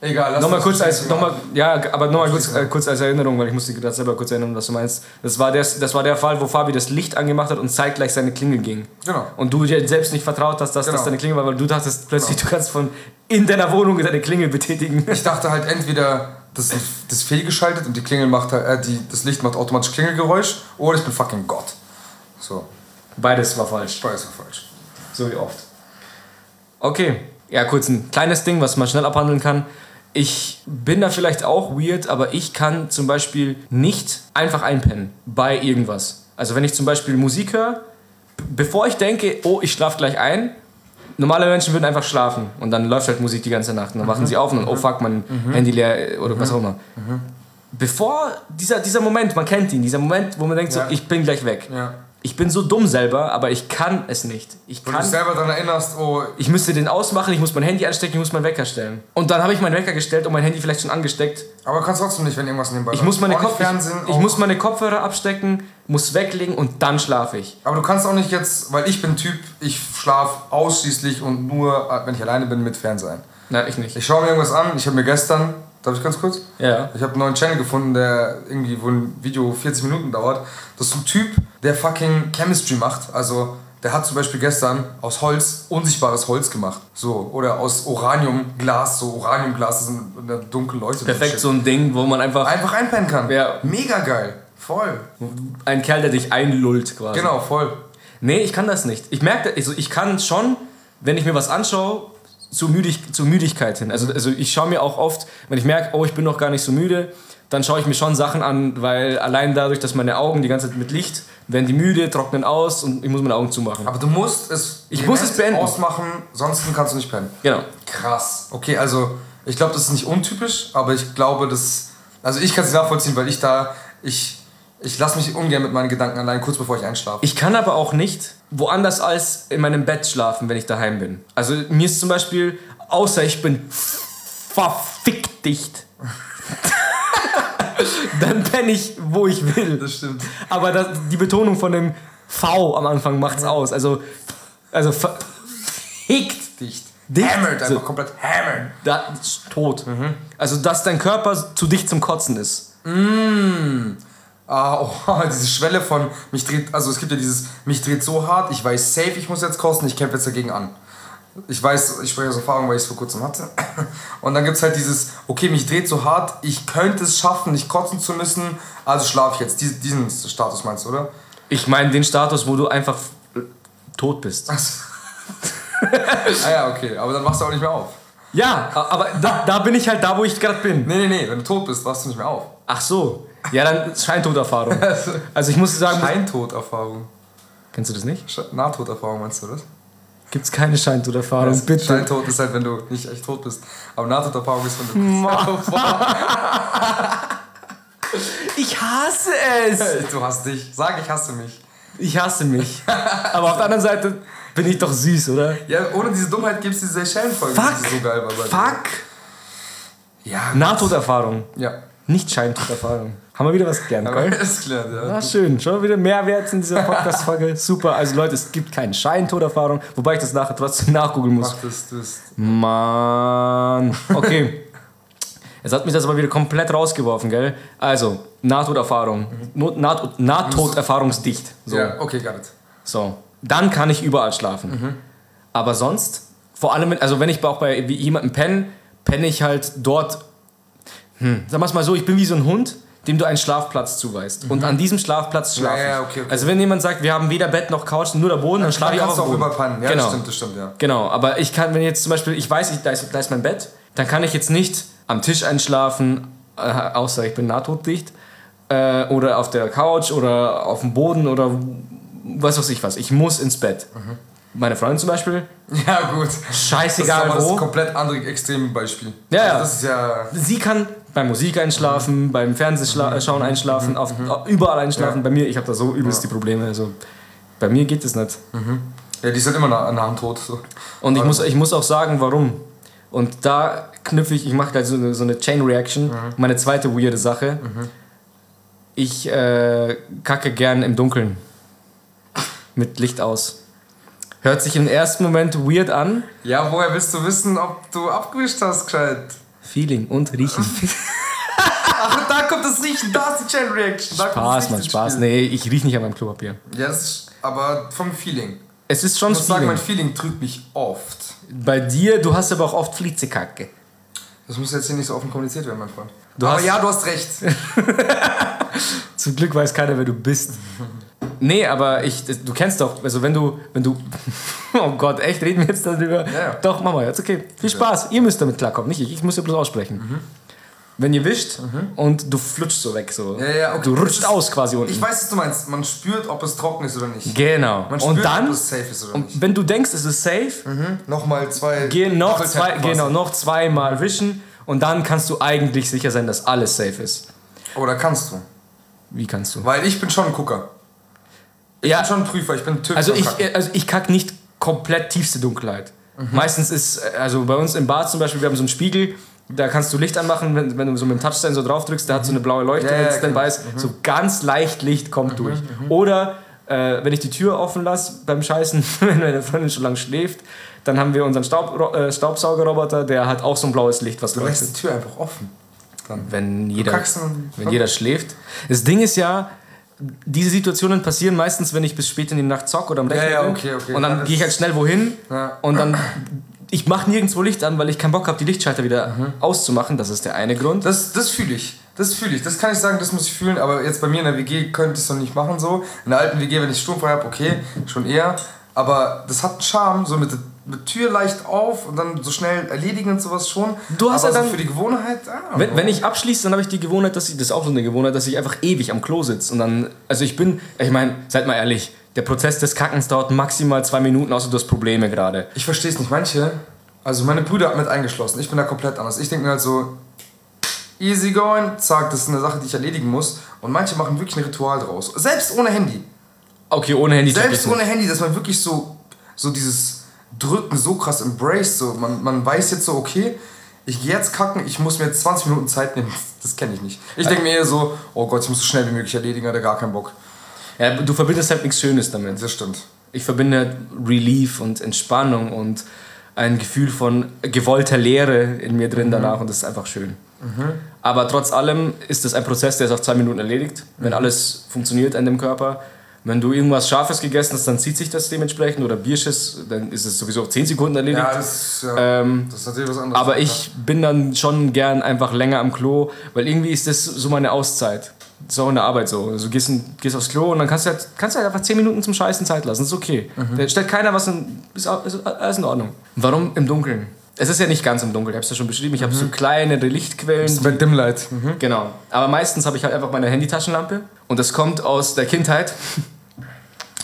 Egal, lass Nochmal kurz als, nochmal, ja, aber nochmal kurz, äh, kurz als Erinnerung, weil ich musste gerade selber kurz erinnern, was du meinst. Das war, der, das war der Fall, wo Fabi das Licht angemacht hat und zeitgleich seine Klingel ging. Genau. Und du dir selbst nicht vertraut hast, dass Genau. das deine Klingel war, weil du dachtest plötzlich, du kannst von in deiner Wohnung deine Klingel betätigen. Ich dachte halt entweder, das ist das ist fehlgeschaltet und die Klingel macht halt, äh, die, das Licht macht automatisch Klingelgeräusch oder ich bin fucking Gott. So, Beides war falsch. weiß war falsch. So wie oft. Okay, ja, kurz ein kleines Ding, was man schnell abhandeln kann. Ich bin da vielleicht auch weird, aber ich kann zum Beispiel nicht einfach einpennen bei irgendwas. Also wenn ich zum Beispiel Musik höre, bevor ich denke, oh, ich schlafe gleich ein, normale Menschen würden einfach schlafen und dann läuft halt Musik die ganze Nacht und dann wachen sie auf und dann, oh fuck, mein Handy leer oder was auch immer. Bevor dieser, dieser Moment, man kennt ihn, dieser Moment, wo man denkt, Ja. so, ich bin gleich weg. Ja. Ich bin so dumm selber, aber ich kann es nicht. Ich du kann dich selber daran erinnerst, oh, ich müsste den ausmachen, ich muss mein Handy anstecken, ich muss meinen Wecker stellen. Und dann habe ich meinen Wecker gestellt und mein Handy vielleicht schon angesteckt. aber kannst trotzdem nicht, wenn irgendwas nebenbei Ich muss meine, Kopf Fernsehen, ich, ich muss meine Kopfhörer abstecken, muss weglegen und dann schlafe ich. Aber du kannst auch nicht jetzt, weil ich bin Typ, ich schlafe ausschließlich und nur, wenn ich alleine bin, mit Fernsehen. Nein, ich nicht. Ich schaue mir irgendwas an, ich habe mir gestern, darf ich ganz kurz? Ja. Ich habe einen neuen Channel gefunden, der irgendwie, wo ein Video 40 Minuten dauert. Das ist ein Typ, der fucking Chemistry macht. Also, der hat zum Beispiel gestern aus Holz unsichtbares Holz gemacht. So, oder aus Uraniumglas, so Uraniumglas, in in der dunklen Leute. Perfekt, so ein Ding, wo man einfach. Einfach einpennen kann. Ja. Mega geil. Voll. Ein Kerl, der dich einlullt quasi. Genau, voll. Nee, ich kann das nicht. Ich merke, also ich kann schon, wenn ich mir was anschaue, zur, Müdig zur Müdigkeit hin. Also, also ich schaue mir auch oft, wenn ich merke, oh, ich bin noch gar nicht so müde, dann schaue ich mir schon Sachen an, weil allein dadurch, dass meine Augen die ganze Zeit mit Licht, werden die müde, trocknen aus und ich muss meine Augen zumachen. Aber du musst es, Ich muss es beenden. ausmachen, sonst kannst du nicht pennen. Genau. Krass. Okay, also ich glaube, das ist nicht untypisch, aber ich glaube, das. Also ich kann es nachvollziehen, weil ich da. Ich, ich lasse mich ungern mit meinen Gedanken allein, kurz bevor ich einschlafe. Ich kann aber auch nicht woanders als in meinem Bett schlafen, wenn ich daheim bin. Also mir ist zum Beispiel, außer ich bin verfickt dicht. dann penne ich, wo ich will. Das stimmt. Aber das, die Betonung von dem V am Anfang macht's aus. Also, also ver- fickt Dicht. Dicht? Hammered, einfach So. komplett hammered. da ist tot. Also, dass dein Körper zu dicht zum Kotzen ist. Ah, oh, diese Schwelle von mich dreht, also es gibt ja dieses, mich dreht so hart, ich weiß safe, ich muss jetzt kosten, ich kämpfe jetzt dagegen an. Ich weiß, ich spreche aus Erfahrung, weil ich es vor kurzem hatte. Und dann gibt es halt dieses, okay, mich dreht so hart, ich könnte es schaffen, nicht kotzen zu müssen, also schlafe ich jetzt. Dies- Diesen Status meinst du, oder? Ich meine den Status, wo du einfach tot bist. ah ja, okay, aber dann wachst du auch nicht mehr auf. Ja, aber da, da bin ich halt da, wo ich gerade bin. Nee, nee, nee, wenn du tot bist, wachst du nicht mehr auf. Ach so. Ja, dann Scheintoderfahrung. Also ich muss sagen, Scheintoderfahrung. kennst du das nicht? Nahtoderfahrung meinst du das? Gibt's keine Scheintoderfahrung, Das bitte. Scheintod ist halt, wenn du nicht echt tot bist. Aber Nahtoderfahrung ist, wenn du Ich hasse es. Du hast dich. Sag, ich hasse mich. Ich hasse mich. Aber auf der anderen Seite bin ich doch süß, oder? Ja, ohne diese Dummheit gibt es diese Seychellen-Folge, die so geil war. Fuck. Ja. Nahtoderfahrung. Ja. Nicht Scheintoderfahrung. Haben wir wieder was gelernt, Aber gell? ist klar, ja. Ah, schön. Schon wieder Mehrwert in dieser Podcast-Folge. Super. Also Leute, es gibt keine Scheintoderfahrung, wobei ich das nachher trotzdem nachgoogeln muss. Mach das, das. Mann. Okay. Jetzt hat mich das aber wieder komplett rausgeworfen, gell? Also, Nahtoderfahrung. Naht Nahtoderfahrungsdicht. So. Ja, okay, got it. so. Dann kann ich überall schlafen. Aber sonst, vor allem, also wenn ich auch bei jemandem penne, penne ich halt dort. Hm, sagen wir es mal so, ich bin wie so ein Hund, dem du einen Schlafplatz zuweist. Und an diesem Schlafplatz schlafe Ja, ja, okay, okay. Also wenn jemand sagt, wir haben weder Bett noch Couch, nur der Boden, dann schlafe Dann ich auch kannst du auf auch dem Boden. überpannen. Ja, genau. das stimmt, das stimmt, ja. Genau, aber ich kann, wenn jetzt zum Beispiel, ich weiß, ich, da, ist, da ist mein Bett, dann kann ich jetzt nicht am Tisch einschlafen, äh, außer ich bin nahtoddicht, äh, oder auf der Couch oder auf dem Boden oder was weiß ich was. Ich muss ins Bett. Meine Freundin zum Beispiel, Ja, gut. scheißegal das ist aber das komplett andere Extrembeispiel. Ja, ja. Also das ist ja. Sie kann beim Musik einschlafen, beim Fernsehschauen einschlafen, auf, überall einschlafen. Bei mir, ich habe da so übelst die Probleme. Also, bei mir geht es nicht. Ja, die sind immer nah, nah am Tod. So. Und ich muss, ich muss auch sagen, warum. Und da knüpfe ich, ich mache gleich so eine, so eine Chain Reaction. Meine zweite weirde Sache. Ich äh, kacke gern im Dunkeln. Mit Licht aus. Hört sich im ersten Moment weird an. Ja, woher willst du wissen, ob du abgewischt hast, gescheit? Feeling und Riechen. Ach, da kommt das Riechen, da ist die Chain Reaction. Da Spaß, Mann, Spaß. Spiel. Nee, ich riech nicht an meinem Klopapier. Ja, ist aber vom Feeling. Es ist schon Ich muss sagen, mein Feeling trügt mich oft. Bei dir, du hast aber auch oft Flitzekacke. Das muss jetzt hier nicht so offen kommuniziert werden, mein Freund. Du aber hast- ja, du hast recht. Zum Glück weiß keiner, wer du bist. Nee, aber ich, du kennst doch, also wenn du, wenn du, oh Gott, echt, reden wir jetzt darüber? Ja. Doch, machen wir jetzt, okay. Viel Spaß, ihr müsst damit klarkommen, nicht ich, ich muss ja bloß aussprechen. Wenn ihr wischt und du flutschst so weg, so. Mhm. Ja, ja, okay. Du rutscht ist- aus quasi unten. Ich weiß, was du meinst. Man spürt, ob es trocken ist oder nicht. genau. Man spürt, Und dann, ob es safe ist oder und nicht. wenn du denkst, es ist safe, Nochmal zwei. geh noch, zwei, genau, noch zweimal wischen und dann kannst du eigentlich sicher sein, dass alles safe ist. Oder kannst du? Wie kannst du? Weil ich bin schon ein Gucker. Ich Ja. bin schon ein Prüfer, ich bin TÜV. Also am ich, Kacken. also ich kack nicht komplett tiefste Dunkelheit. Meistens ist, also bei uns im Bad zum Beispiel, wir haben so einen Spiegel, da kannst du Licht anmachen, wenn, wenn du so mit dem Touchsensor drauf drückst, der hat so eine blaue Leuchte, Ja, wenn es dann weiß, so ganz leicht Licht kommt durch. Oder äh, wenn ich die Tür offen lasse beim Scheißen, wenn meine Freundin schon lange schläft, dann haben wir unseren Staub, äh, Staubsaugerroboter, der hat auch so ein blaues Licht, was Du lässt leuchtet. die Tür einfach offen. Dann. Wenn jeder, wenn jeder schläft. Das Ding ist ja, diese Situationen passieren meistens, wenn ich bis spät in die Nacht zock oder am Rechner ja, bin. okay, okay. Und Ja, dann das- gehe ich halt schnell wohin Ja. und dann. Ich mache nirgendwo Licht an, weil ich keinen Bock habe, die Lichtschalter wieder auszumachen. Das ist der eine Grund. Das, das fühle ich. Das fühle ich. Das kann ich sagen, das muss ich fühlen. Aber jetzt bei mir in der WG könnte ich es noch nicht machen so. In der alten WG, wenn ich sturmfrei habe, okay, schon eher. Aber das hat einen Charme, so mit, mit Tür leicht auf und dann so schnell erledigen und sowas schon. Du hast aber ja so dann- für die Gewohnheit. Ah, Wenn, wenn ich abschließe, dann habe ich die Gewohnheit, dass ich, das ist auch so eine Gewohnheit, dass ich einfach ewig am Klo sitze. Und dann, also ich bin, ich meine, seid mal ehrlich, der Prozess des Kackens dauert maximal zwei Minuten, außer du hast Probleme gerade. Ich verstehe es nicht. Manche, also meine Brüder mit eingeschlossen, ich bin da komplett anders. Ich denke mir halt so, easy going, zack, das ist eine Sache, die ich erledigen muss. Und manche machen wirklich ein Ritual draus. Selbst ohne Handy. Okay, ohne Handy Selbst ohne Handy, dass man wirklich so, so dieses Drücken so krass embraced. So. Man, man weiß jetzt so, okay, ich gehe jetzt kacken, ich muss mir jetzt 20 Minuten Zeit nehmen. Das kenne ich nicht. Ich denke mir eher so, oh Gott, ich muss so schnell wie möglich erledigen, hat er gar keinen Bock. Ja, du verbindest halt nichts Schönes damit. Das stimmt. Ich verbinde Relief und Entspannung und ein Gefühl von gewollter Leere in mir drin danach und das ist einfach schön. Aber trotz allem ist das ein Prozess, der ist auf zwei Minuten erledigt, wenn alles funktioniert an dem Körper. Wenn du irgendwas Scharfes gegessen hast, dann zieht sich das dementsprechend oder Bierschiss, dann ist es sowieso auf 10 Sekunden erledigt. Ja, das, ja, Ähm, das ist natürlich was anderes. aber ich bin dann schon gern einfach länger am Klo, weil irgendwie ist das so meine Auszeit. Das ist auch in der Arbeit so. Also du gehst, gehst aufs Klo und dann kannst du halt, kannst du halt einfach 10 Minuten zum Scheißen Zeit lassen. Das ist okay. Da stellt keiner was in. Ist, ist alles in Ordnung. Warum im Dunkeln? Es ist ja nicht ganz im Dunkeln, ich habe es ja schon beschrieben. Ich habe so kleinere Lichtquellen. Bei Dimlight. Mhm. Genau. Aber meistens habe ich halt einfach meine Handytaschenlampe und das kommt aus der Kindheit.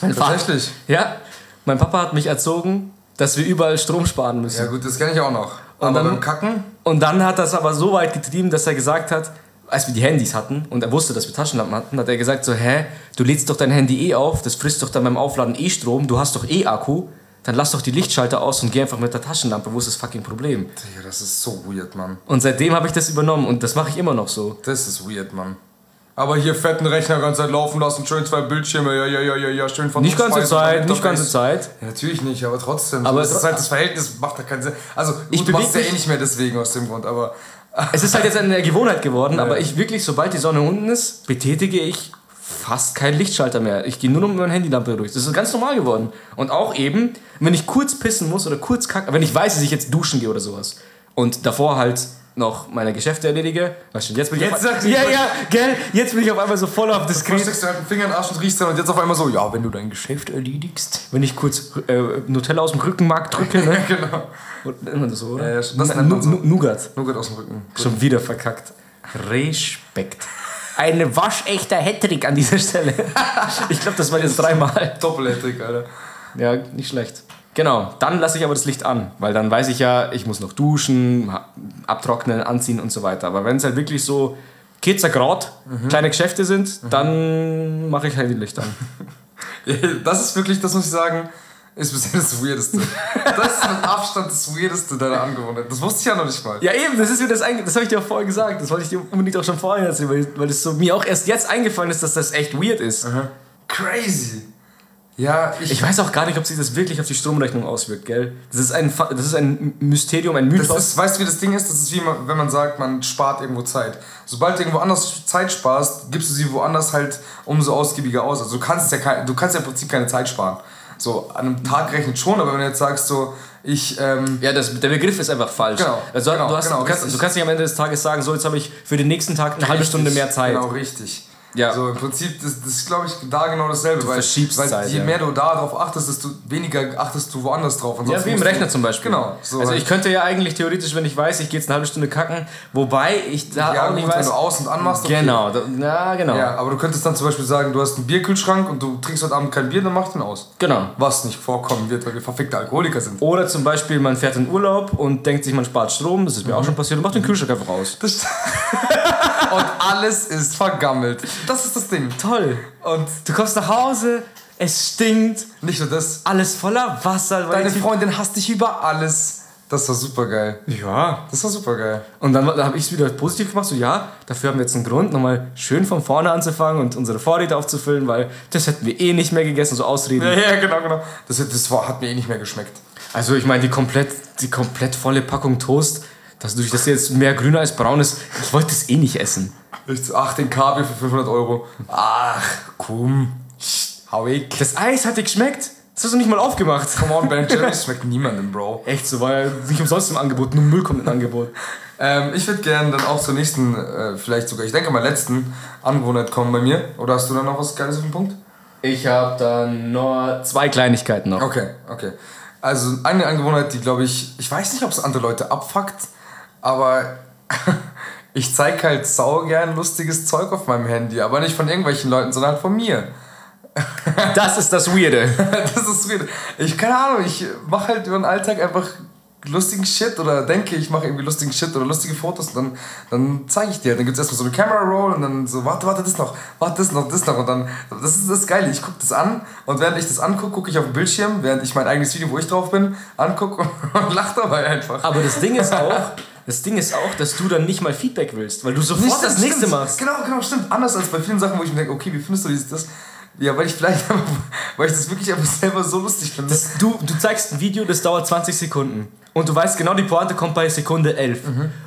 Mein Vater- Tatsächlich. Ja, mein Papa hat mich erzogen, dass wir überall Strom sparen müssen. Ja gut, das kenne ich auch noch. Und aber dann- beim Kacken, Und dann hat es aber so weit getrieben, dass er gesagt hat, als wir die Handys hatten und er wusste, dass wir Taschenlampen hatten, hat er gesagt so, hä, du lädst doch dein Handy eh auf, das frisst doch dann beim Aufladen eh Strom, du hast doch eh Akku, dann lass doch die Lichtschalter aus und geh einfach mit der Taschenlampe, wo ist das fucking Problem? Digga, das ist so weird, Mann. Und seitdem habe ich das übernommen und das mache ich immer noch so. Das ist weird, Mann. Aber hier fetten Rechner ganze Zeit laufen lassen, schön zwei Bildschirme, ja, ja, ja, ja, ja, schön von Nicht ganze Zeit, nicht ganze Zeit. Ja, natürlich nicht, aber trotzdem. Aber Aber das ist halt das Verhältnis, macht da keinen Sinn. Also, Ich gut, machst beweg ja eh nicht mehr deswegen aus dem Grund, aber. Es ist halt jetzt eine Gewohnheit geworden, aber ich wirklich, sobald die Sonne unten ist, betätige ich fast keinen Lichtschalter mehr. Ich gehe nur noch mit meiner Handylampe durch. Das ist ganz normal geworden. Und auch eben, wenn ich kurz pissen muss oder kurz kacken, wenn ich weiß, dass ich jetzt duschen gehe oder sowas und davor halt noch meine Geschäfte erledige, weißt du, jetzt bin ich Jetzt auf, ja, ja, gell, jetzt bin ich auf einmal so voll auf Du diskret. steckst du halt einen Finger in den Arsch und riechst dann und jetzt auf einmal so, ja, wenn du dein Geschäft erledigst. Wenn ich kurz äh, Nutella aus dem Rückenmark drücke, ne? genau. Und- das so, oder? Ja, ja, das nennt man so. Nougat. Nougat aus dem Rücken. Schon wieder verkackt. Respekt. Ein waschechter Hattrick an dieser Stelle. Ich glaube, das war jetzt dreimal. Doppelhattrick, Alter. Ja, nicht schlecht. Genau, dann lasse ich aber das Licht an, weil dann weiß ich ja, ich muss noch duschen, abtrocknen, anziehen und so weiter. Aber wenn es halt wirklich so 14 Grad, kleine Geschäfte sind, dann mache ich halt die Licht an. Das ist wirklich, das muss ich sagen, ist bisher das Weirdeste. Das ist mit Abstand das Weirdeste deiner Angewohnheit. Das wusste ich ja noch nicht mal. Ja, eben, das ist mir das eigentlich, das habe ich dir auch vorher gesagt. Das wollte ich dir unbedingt auch schon vorher erzählen, weil, weil es so mir auch erst jetzt eingefallen ist, dass das echt weird ist. Crazy. Ja, ich, Ich weiß auch gar nicht, ob sich das wirklich auf die Stromrechnung auswirkt, gell? Das ist ein, das ist ein Mysterium, ein das Mythos. ist, weißt du, wie das Ding ist? Das ist wie man, wenn man sagt, man spart irgendwo Zeit. Sobald du irgendwo anders Zeit sparst, gibst du sie woanders halt umso ausgiebiger aus. Also du kannst ja du kannst ja im Prinzip keine Zeit sparen. So, an einem Tag rechnet schon, aber wenn du jetzt sagst so, ich, ähm, ja, das, der Begriff ist einfach falsch. Genau, Also, genau, du, hast, genau, du, kannst, du kannst nicht am Ende des Tages sagen, so jetzt habe ich für den nächsten Tag eine halbe Richtig, Stunde mehr Zeit. Genau, richtig. Ja. So, im Prinzip, das, das ist, glaube ich, da genau dasselbe. weil, verschiebst weil Zeit, je ja. mehr du da drauf achtest, desto weniger achtest du woanders drauf. Ja, Ansonsten wie im Rechner du, zum Beispiel. Genau. So also halt. ich könnte ja eigentlich theoretisch, wenn ich weiß, ich gehe jetzt eine halbe Stunde kacken, wobei ich da ja, auch gut, nicht wenn weiß. du aus- und anmachst. okay. Genau, da, na genau. Ja, aber du könntest dann zum Beispiel sagen, du hast einen Bierkühlschrank und du trinkst heute Abend kein Bier, dann mach den aus. Genau. Was nicht vorkommen wird, weil wir verfickte Alkoholiker sind. Oder zum Beispiel, man fährt in Urlaub und denkt sich, man spart Strom, das ist mir auch schon passiert, und macht den Kühlschrank einfach aus. Das und alles ist vergammelt. Das ist das Ding. Toll. Und Du kommst nach Hause, es stinkt, nicht nur das, alles voller Wasser. deine Freundin hasst dich über alles. Das war super geil. Ja. Das war super geil. Und dann habe ich es wieder positiv gemacht, so ja, dafür haben wir jetzt einen Grund, nochmal schön von vorne anzufangen und unsere Vorräte aufzufüllen, weil das hätten wir eh nicht mehr gegessen, so Ausreden. Ja, ja, genau, genau. Das, das war, hat mir eh nicht mehr geschmeckt. Also ich meine, die komplett, die komplett volle Packung Toast, dass durch das jetzt mehr grün als braun ist, ich wollte das eh nicht essen. Ich ach, den Kaviar für 500 Euro. Ach, komm. Hau weg. Das Eis hat dir geschmeckt? Das hast du nicht mal aufgemacht. Come on, Ben Jerry's schmeckt niemandem, Bro. Echt so, war ja nicht umsonst im Angebot, nur Müll kommt im Angebot. Ähm, ich würde gerne dann auch zur nächsten, äh, vielleicht sogar, ich denke mal letzten Angewohnheit kommen bei mir. Oder hast du da noch was Geiles auf dem Punkt? Ich habe dann nur zwei Kleinigkeiten noch. Okay, okay. Also eine Angewohnheit, die glaube ich, ich weiß nicht, ob es andere Leute abfuckt, aber ich zeige halt sau gern lustiges Zeug auf meinem Handy, aber nicht von irgendwelchen Leuten, sondern von mir. Das ist das Weirde. Das ist weird. Ich keine Ahnung, ich mache halt über den Alltag einfach lustigen Shit oder denke, ich mache irgendwie lustigen Shit oder lustige Fotos und dann, dann zeige ich dir. Dann gibt es erstmal so eine Camera Roll und dann so, warte, warte, das noch, warte, das noch, das noch. Und dann, das ist das Geile. Ich gucke das an und während ich das angucke, gucke ich auf den Bildschirm, während ich mein eigenes Video, wo ich drauf bin, angucke und, und lache dabei einfach. Aber das Ding ist auch, das Ding ist auch, dass du dann nicht mal Feedback willst, weil du sofort Nicht, das nächste stimmt. machst. Genau, genau, stimmt. Anders als bei vielen Sachen, wo ich mir denke, okay, wie findest du dieses, das? Ja, weil ich vielleicht, weil ich das wirklich einfach selber so lustig finde. Das, du, du zeigst ein Video, das dauert 20 Sekunden. Und du weißt genau, die Pointe kommt bei Sekunde 11.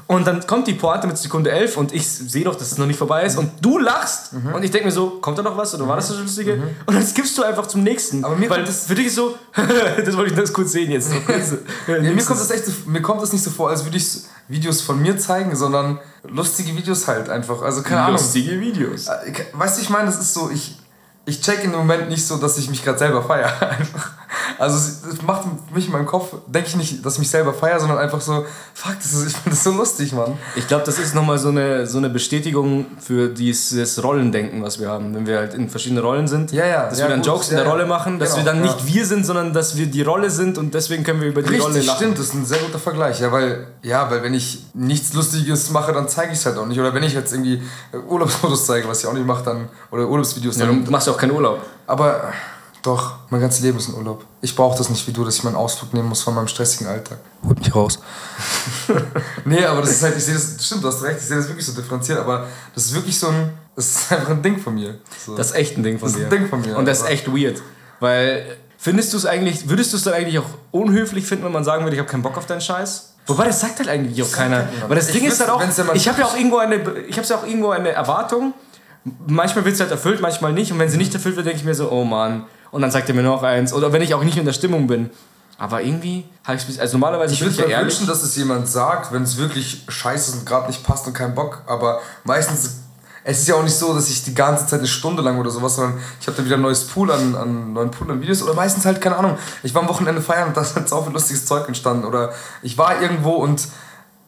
Und dann kommt die Pointe mit Sekunde 11 und ich sehe doch, dass es noch nicht vorbei ist. Und du lachst. Und ich denke mir so, kommt da noch was? Oder war das das Lustige? Und dann skippst du einfach zum nächsten. Aber mir Weil das- für dich ist so, das wollte ich nur kurz sehen jetzt. Ja, mir, kommt das echt so, mir kommt das nicht so vor, als würde ich Videos von mir zeigen, sondern lustige Videos halt einfach. Also keine Ahnung. Lustige Videos. Äh, Weißt du, ich meine, das ist so, ich, ich check in dem Moment nicht so, dass ich mich gerade selber feiere. Einfach. Also es macht mich in meinem Kopf, denke ich nicht, dass ich mich selber feiere, sondern einfach so, fuck, das ist, ich finde das so lustig, Mann. Ich glaube, das ist nochmal so eine, so eine Bestätigung für dieses Rollendenken, was wir haben. Wenn wir halt in verschiedenen Rollen sind, Ja, ja, dass ja, wir dann gut, Jokes in ja, der ja. Rolle machen, dass Genau, wir dann nicht wir sind, sondern dass wir die Rolle sind und deswegen können wir über die Rolle Richtig, lachen. stimmt, das ist ein sehr guter Vergleich. Ja, weil, ja, weil wenn ich nichts Lustiges mache, dann zeige ich es halt auch nicht. Oder wenn ich jetzt irgendwie Urlaubsfotos zeige, was ich auch nicht mache, dann, oder Urlaubsvideos, Ja, dann, du machst ja auch keinen Urlaub. Aber doch, mein ganzes Leben ist ein Urlaub. Ich brauche das nicht wie du, dass ich meinen Ausflug nehmen muss von meinem stressigen Alltag. Holt mich raus. nee, aber das ist halt, ich sehe das, stimmt, du hast recht, ich sehe das wirklich so differenziert, aber das ist wirklich so ein, das ist einfach ein Ding von mir. So. Das ist echt ein Ding von Das ist dir. ein Ding von mir, Und das ist echt weird. Weil, findest du es eigentlich, würdest du es dann eigentlich auch unhöflich finden, wenn man sagen würde, ich habe keinen Bock auf deinen Scheiß? Wobei, das sagt halt eigentlich auch keiner. Weil das Ich Ding ist halt auch, ich habe ja auch irgendwo eine, ich habe ja auch irgendwo eine Erwartung. Manchmal wird es halt erfüllt, manchmal nicht. Und wenn sie nicht erfüllt wird, denke ich mir so, oh Mann. Und dann sagt er mir noch eins. Oder wenn ich auch nicht in der Stimmung bin. Aber irgendwie habe ich es, also normalerweise Ich würde ja mir ehrlich. wünschen, dass es jemand sagt, wenn es wirklich scheiße ist und gerade nicht passt und keinen Bock. Aber meistens, es ist ja auch nicht so, dass ich die ganze Zeit eine Stunde lang oder sowas, sondern ich habe dann wieder ein neues Pool an, an neuen Pool an Videos. Oder meistens halt, keine Ahnung, ich war am Wochenende feiern und da ist halt so viel lustiges Zeug entstanden. Oder ich war irgendwo und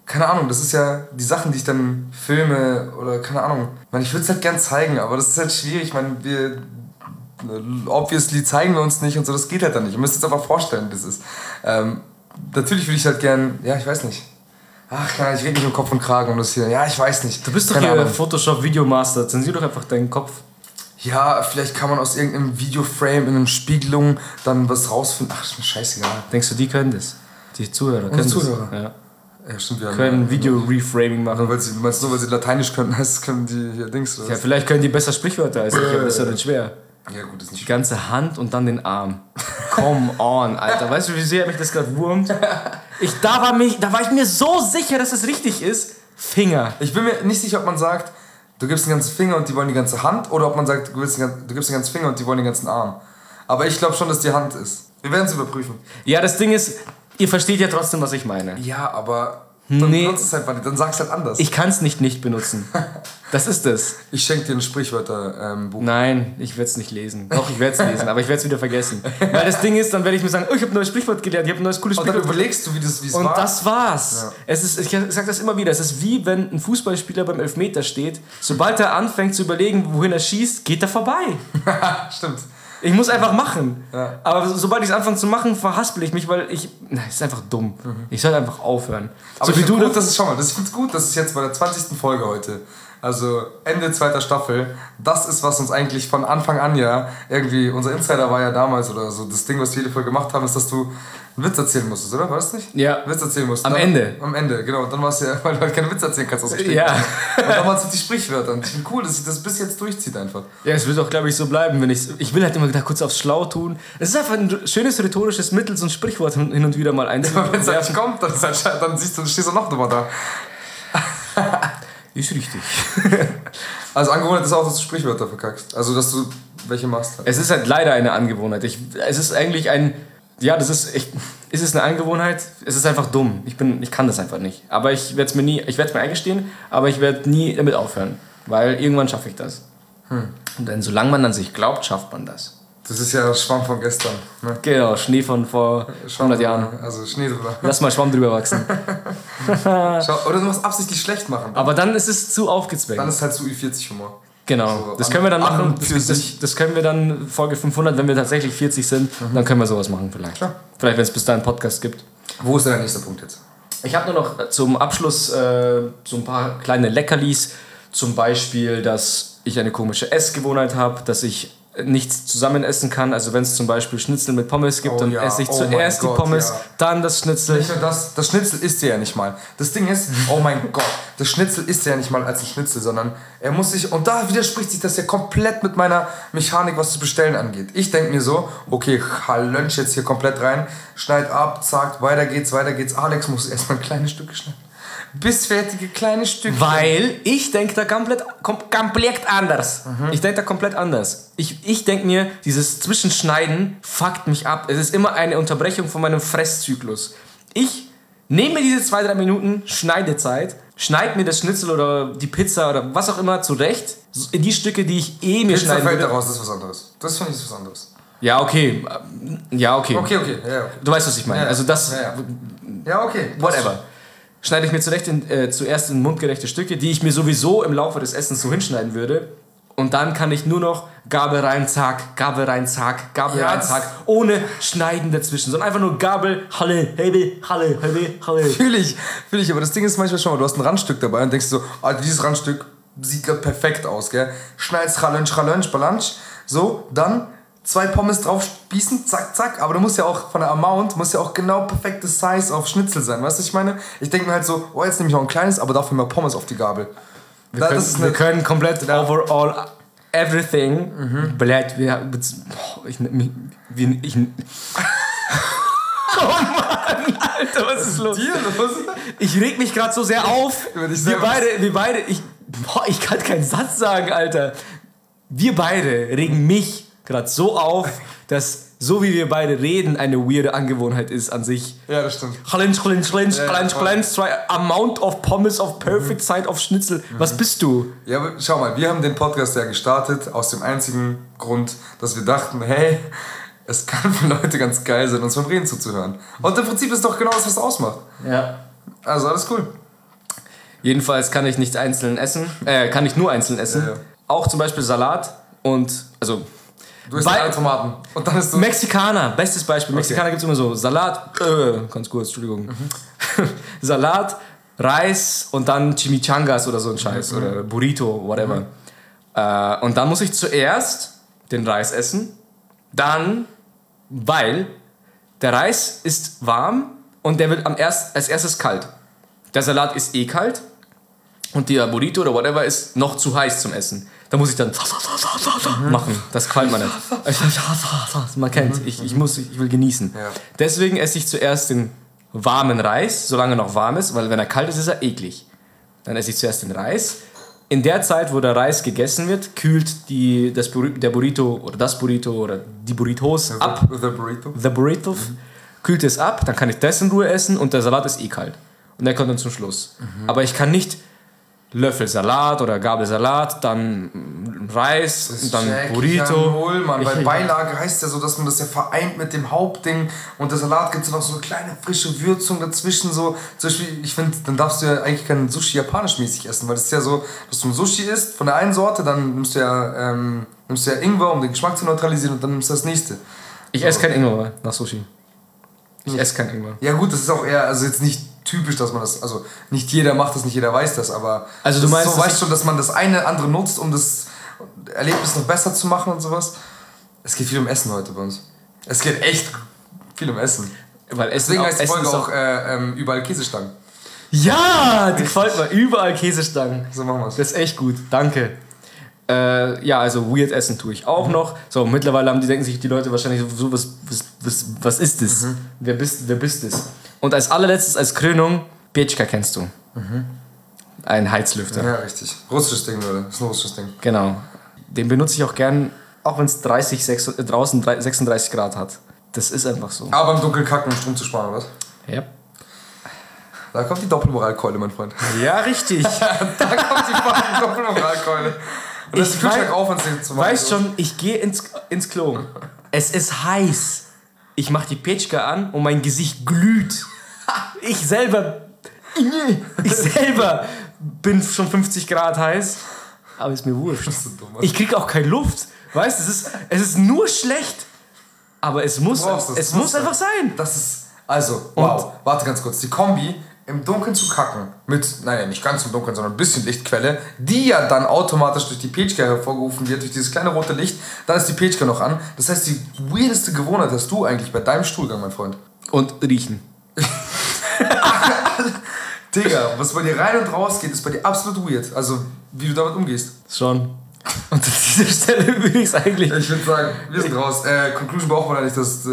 keine Ahnung, das ist ja die Sachen, die ich dann filme oder keine Ahnung. Ich, meine, ich würde es halt gern zeigen, aber das ist halt schwierig. Ich meine, wir obviously zeigen wir uns nicht und so, das geht halt dann nicht. Ihr müsst jetzt einfach vorstellen, das ist. Ähm, natürlich würde ich halt gern, ja, ich weiß nicht. Ach, Ahnung, ich rede nicht um Kopf und Kragen um das hier. Ja, ich weiß nicht. Du bist doch hier Ahnung. Photoshop Videomaster. Zensier doch einfach deinen Kopf. Ja, vielleicht kann man aus irgendeinem Videoframe, in einer Spiegelung dann was rausfinden. Ach, ist mir scheißegal. Denkst du, die können das? Die Zuhörer können Zuhörer. das? Ja. Ja, stimmt, wir Können Video-Reframing Nur machen. weil sie, meinst du, weil sie Lateinisch können, heißt, können die hier Dings oder Ja, vielleicht können die besser Sprichwörter als ich, aber das ist ja nicht schwer. Ja, gut, ist nicht Die ganze Hand und dann den Arm. Come on, Alter. Weißt du, wie sehr mich das gerade wurmt? Ich, da, war mich, da war ich mir so sicher, dass es richtig ist. Finger. Ich bin mir nicht sicher, ob man sagt, du gibst den ganzen Finger und die wollen die ganze Hand oder ob man sagt, du, willst den, du gibst den ganzen Finger und die wollen den ganzen Arm. Aber ich glaube schon, dass die Hand ist. Wir werden es überprüfen. Ja, das Ding ist, ihr versteht ja trotzdem, was ich meine. Ja, aber dann Nee. benutzt es einfach nicht, dann sag's halt anders. Ich kann es nicht nicht benutzen. Das ist es. Ich schenke dir ein Sprichwörterbuch. Nein, ich werde es nicht lesen. Doch, ich werde es lesen, aber ich werde es wieder vergessen. Weil das Ding ist, dann werde ich mir sagen, oh, ich habe ein neues Sprichwort gelernt, ich habe ein neues cooles und dann Sprichwort. überlegst du, wie das wie es Und war. das war's. Ja. Es ist, ich sag das immer wieder, es ist wie wenn ein Fußballspieler beim Elfmeter steht. Sobald er anfängt zu überlegen, wohin er schießt, geht er vorbei. Stimmt. Ich muss einfach machen. Ja. Aber so- sobald ich es anfange zu machen, verhaspel ich mich, weil ich. Na, es ist einfach dumm. Ich soll einfach aufhören. Mhm. Aber so ich wie du gut, dass es schon mal, das, finde gut, dass es jetzt bei der 20. Folge heute, also Ende zweiter Staffel, das ist, was uns eigentlich von Anfang an ja, irgendwie, unser Insider war ja damals oder so, das Ding, was wir jede Folge gemacht haben, ist, dass du einen Witz erzählen musstest, oder? War das nicht? Ja. Witz erzählen musstest. Am Dann- Ende. Am Ende, genau. Und dann war es ja, weil du halt keine Witze erzählen kannst aus dem Stück. Ja. Und dann waren es die Sprichwörter. Und ich finde cool, dass sich das bis jetzt durchzieht einfach. Ja, es wird auch, glaube ich, so bleiben, wenn ich Ich will halt immer da kurz aufs Schlau tun. Es ist einfach ein schönes rhetorisches Mittel, so ein Sprichwort hin und wieder mal Aber wenn es halt kommt, dann, halt, dann siehst du, stehst du noch drüber da. Ist richtig. Also Angewohnheit ist auch, dass du Sprichwörter verkackst. Also, dass du welche machst. Halt. Es ist halt leider eine Angewohnheit. Ich, es ist eigentlich ein. Ja, das ist. Ich, ist es eine Angewohnheit? Es ist einfach dumm. Ich, bin, ich kann das einfach nicht. Aber ich werde es mir nie. Ich werde es mir eingestehen, aber ich werde nie damit aufhören. Weil irgendwann schaffe ich das. Hm. Und dann, solange man an sich glaubt, schafft man das. Das ist ja Schwamm von gestern. Ne? Genau, Schnee von vor Schwamm 100 Jahren. Also Schnee drüber. Lass mal Schwamm drüber wachsen. Schau, oder du machst absichtlich schlecht machen. Aber dann ist es zu aufgezwängt. Dann ist halt zu Ü40-Humor. Genau, So, das können wir dann an machen. Das, das, das können wir dann Folge 500, wenn wir tatsächlich 40 sind, dann können wir sowas machen vielleicht. Klar. Vielleicht, wenn es bis dahin einen Podcast gibt. Wo ist denn der nächste Punkt jetzt? Ich habe nur noch zum Abschluss äh, so ein paar kleine Leckerlis. Zum Beispiel, dass ich eine komische Essgewohnheit habe, dass ich nichts zusammen essen kann. Also wenn es zum Beispiel Schnitzel mit Pommes gibt, Oh dann ja, esse ich oh zuerst die Gott, Pommes, ja. dann das Schnitzel. Nicht nur das, das Schnitzel isst er ja nicht mal. Das Ding ist, oh mein Gott, das Schnitzel isst er ja nicht mal als ein Schnitzel, sondern er muss sich, und da widerspricht sich das ja komplett mit meiner Mechanik, was das Bestellen angeht. Ich denke mir so, okay, Lönch jetzt hier komplett rein, schneid ab, zack, weiter geht's, weiter geht's. Alex muss erstmal kleine Stücke schneiden. Bissfertige kleine Stücke. Weil ich denke da komplett, kom komplett anders. Ich denke da komplett anders. Ich, ich denke mir, dieses Zwischenschneiden fuckt mich ab. Es ist immer eine Unterbrechung von meinem Fresszyklus. Ich nehme mir diese zwei, drei Minuten Schneidezeit, schneide mir das Schnitzel oder die Pizza oder was auch immer zurecht. In die Stücke, die ich eh mir Pizza schneiden fällt würde. daraus, das ist was anderes. Das finde ich was anderes. Ja, okay. Ja, okay. Okay, okay, ja, okay. Du weißt, was ich meine. Ja, Also das, ja, ja. Ja, okay. whatever. Schneide ich mir zurecht in, äh, zuerst in mundgerechte Stücke, die ich mir sowieso im Laufe des Essens so hinschneiden würde. Und dann kann ich nur noch Gabel rein, zack, Gabel rein, zack, Gabel Ja, rein, zack, ohne Schneiden dazwischen, sondern einfach nur Gabel, Halle, Hebel, Halle, Hebel, Halle. Fühle ich, fühle ich, aber das Ding ist manchmal schon mal, du hast ein Randstück dabei und denkst so, Alter, dieses Randstück sieht grad perfekt aus, gell? Schneidest Ralönsch, Ralönsch, Balansch, so, dann zwei Pommes drauf spießen, zack, zack, aber du musst ja auch von der Amount, muss ja auch genau perfekte Size auf Schnitzel sein, weißt du, was ich meine? Ich denke mir halt so, oh, jetzt nehme ich auch ein kleines, aber dafür mehr Pommes auf die Gabel. Wir, Da- können, wir können komplett overall everything. Blöd, wir haben. boah, Ich, ich, wie- ich, oh Mann, Alter, was ist los? Dir los? Ich reg mich gerade so sehr auf. Dich wir beide, wir beide, ich, boah, ich kann keinen Satz sagen, Alter. Wir beide regen mich gerade so auf, dass so wie wir beide reden, eine weirde Angewohnheit ist an sich. Ja, das stimmt. Challenge, Challenge, Challenge, Challenge. Challenge, zwei Amount of Pommes of perfect side of Schnitzel. Was bist du? Ja, aber schau mal, wir haben den Podcast ja gestartet aus dem einzigen Grund, dass wir dachten, hey, es kann für Leute ganz geil sein, uns beim Reden zuzuhören. Und im Prinzip ist doch genau das, was ausmacht. Ja. Also alles cool. Jedenfalls kann ich nicht einzeln essen. Äh, kann ich nur einzeln essen. Ja, ja. Auch zum Beispiel Salat und, also Du isst alle Tomaten. Und dann ist du. Mexikaner, bestes Beispiel. Mexikaner gibt es immer so Salat, äh, ganz kurz, Entschuldigung. Salat, Reis und dann Chimichangas oder so ein Scheiß oder Burrito, whatever. Äh, und dann muss ich zuerst den Reis essen, dann, weil der Reis ist warm und der wird am erst, als erstes kalt. Der Salat ist eh kalt und der Burrito oder whatever ist noch zu heiß zum Essen. Da muss ich dann machen. Das gefällt mir nicht. Man kennt, ich, ich, muss, ich will genießen. Deswegen esse ich zuerst den warmen Reis, solange er noch warm ist, weil wenn er kalt ist, ist er eklig. Dann esse ich zuerst den Reis. In der Zeit, wo der Reis gegessen wird, kühlt die, das, der Burrito oder das Burrito oder die Burritos ab. The Burrito. The Burrito kühlt es ab, dann kann ich das in Ruhe essen und der Salat ist eh kalt. Und der kommt dann zum Schluss. Aber ich kann nicht Löffel Salat oder Gabel Salat, dann Reis, dann Burrito. Null, Mann. Weil Ich- Beilage heißt ja so, dass man das ja vereint mit dem Hauptding und der Salat gibt es noch so eine kleine frische Würzung dazwischen. So. Zum Beispiel, ich finde, dann darfst du ja eigentlich kein Sushi japanisch mäßig essen, weil es ist ja so, dass du ein Sushi isst von der einen Sorte, dann nimmst du ja, ähm, nimmst du ja Ingwer, um den Geschmack zu neutralisieren und dann nimmst du das nächste. Ich esse kein Ingwer nach Sushi. Ich esse kein Ingwer. Ja gut, das ist auch eher, also jetzt nicht typisch, dass man das, also nicht jeder macht das, nicht jeder weiß das, aber Also du meinst, so, weißt schon, dass man das eine andere nutzt, um das Erlebnis noch besser zu machen und sowas. Es geht viel um Essen heute bei uns. Es geht echt viel um Essen. Weil Essen Deswegen auch- heißt die Folge ist auch äh, ähm, überall Käsestangen. Ja, die gefällt mir. Überall Käsestangen. So machen wir es. Das ist echt gut, danke. Äh, ja, also weird Essen tue ich auch noch. So, mittlerweile haben die, denken sich die Leute wahrscheinlich so, was, was, was, was ist das? Wer, bist, wer bist das? Und als allerletztes, als Krönung, Pietschka kennst du. Ein Heizlüfter. Ja, richtig. Russisches Ding, Leute. Das ist ein russisches Ding. Genau. Den benutze ich auch gern, auch wenn es 30, 6, äh, draußen 3 36 Grad hat. Das ist einfach so. Aber im Dunkeln kacken, um Strom zu sparen, was? Ja, Da kommt die Doppelmoralkeule, mein Freund. ja richtig. da kommt die Doppelmoralkeule. Und das Ich Kühlschrank weiß- auf und zu machen. Weißt schon, ich gehe ins, ins Klo. Es ist heiß. Ich mache die Petschka an und mein Gesicht glüht. Ich selber. Ich selber bin schon 50 Grad heiß. Aber ist mir wurscht. Ich krieg auch keine Luft. Weißt du, es ist, es ist nur schlecht. Aber es muss, es, muss einfach sein. Das ist, Also, wow, warte ganz kurz. Die Kombi im Dunkeln zu kacken, mit, naja, nicht ganz im Dunkeln, sondern ein bisschen Lichtquelle, die ja dann automatisch durch die Petschka hervorgerufen wird, durch dieses kleine rote Licht, dann ist die Petschka noch an. Das heißt, die weirdeste Gewohnheit hast du eigentlich bei deinem Stuhlgang, mein Freund. Und riechen. Digga, was bei dir rein und raus geht, ist bei dir absolut weird. Also, wie du damit umgehst. Schon. Und an dieser Stelle würde ich es eigentlich. Ich würde sagen, wir sind raus. Äh, Conclusion braucht man ja nicht, dass, äh,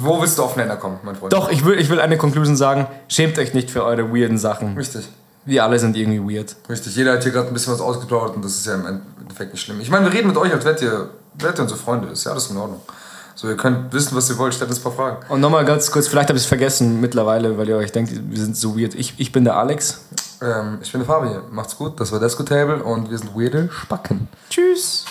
wo willst du auf Nenner kommen, mein Freund? Doch, ich will, ich will eine Conclusion sagen. Schämt euch nicht für eure weirden Sachen. Richtig. Wir alle sind irgendwie weird. Richtig, jeder hat hier gerade ein bisschen was ausgeplaudert und das ist ja im Endeffekt nicht schlimm. Ich meine, wir reden mit euch, als wärt ihr, wärt ihr unsere Freunde. Ist ja alles in Ordnung. So, ihr könnt wissen, was ihr wollt, stellt uns ein paar Fragen. Und nochmal ganz kurz, vielleicht habe ich es vergessen mittlerweile, weil ihr euch denkt, wir sind so weird. Ich, ich bin der Alex. Ähm, ich bin der Fabi. Macht's gut, das war Desco Table und wir sind weirde Spacken. Tschüss.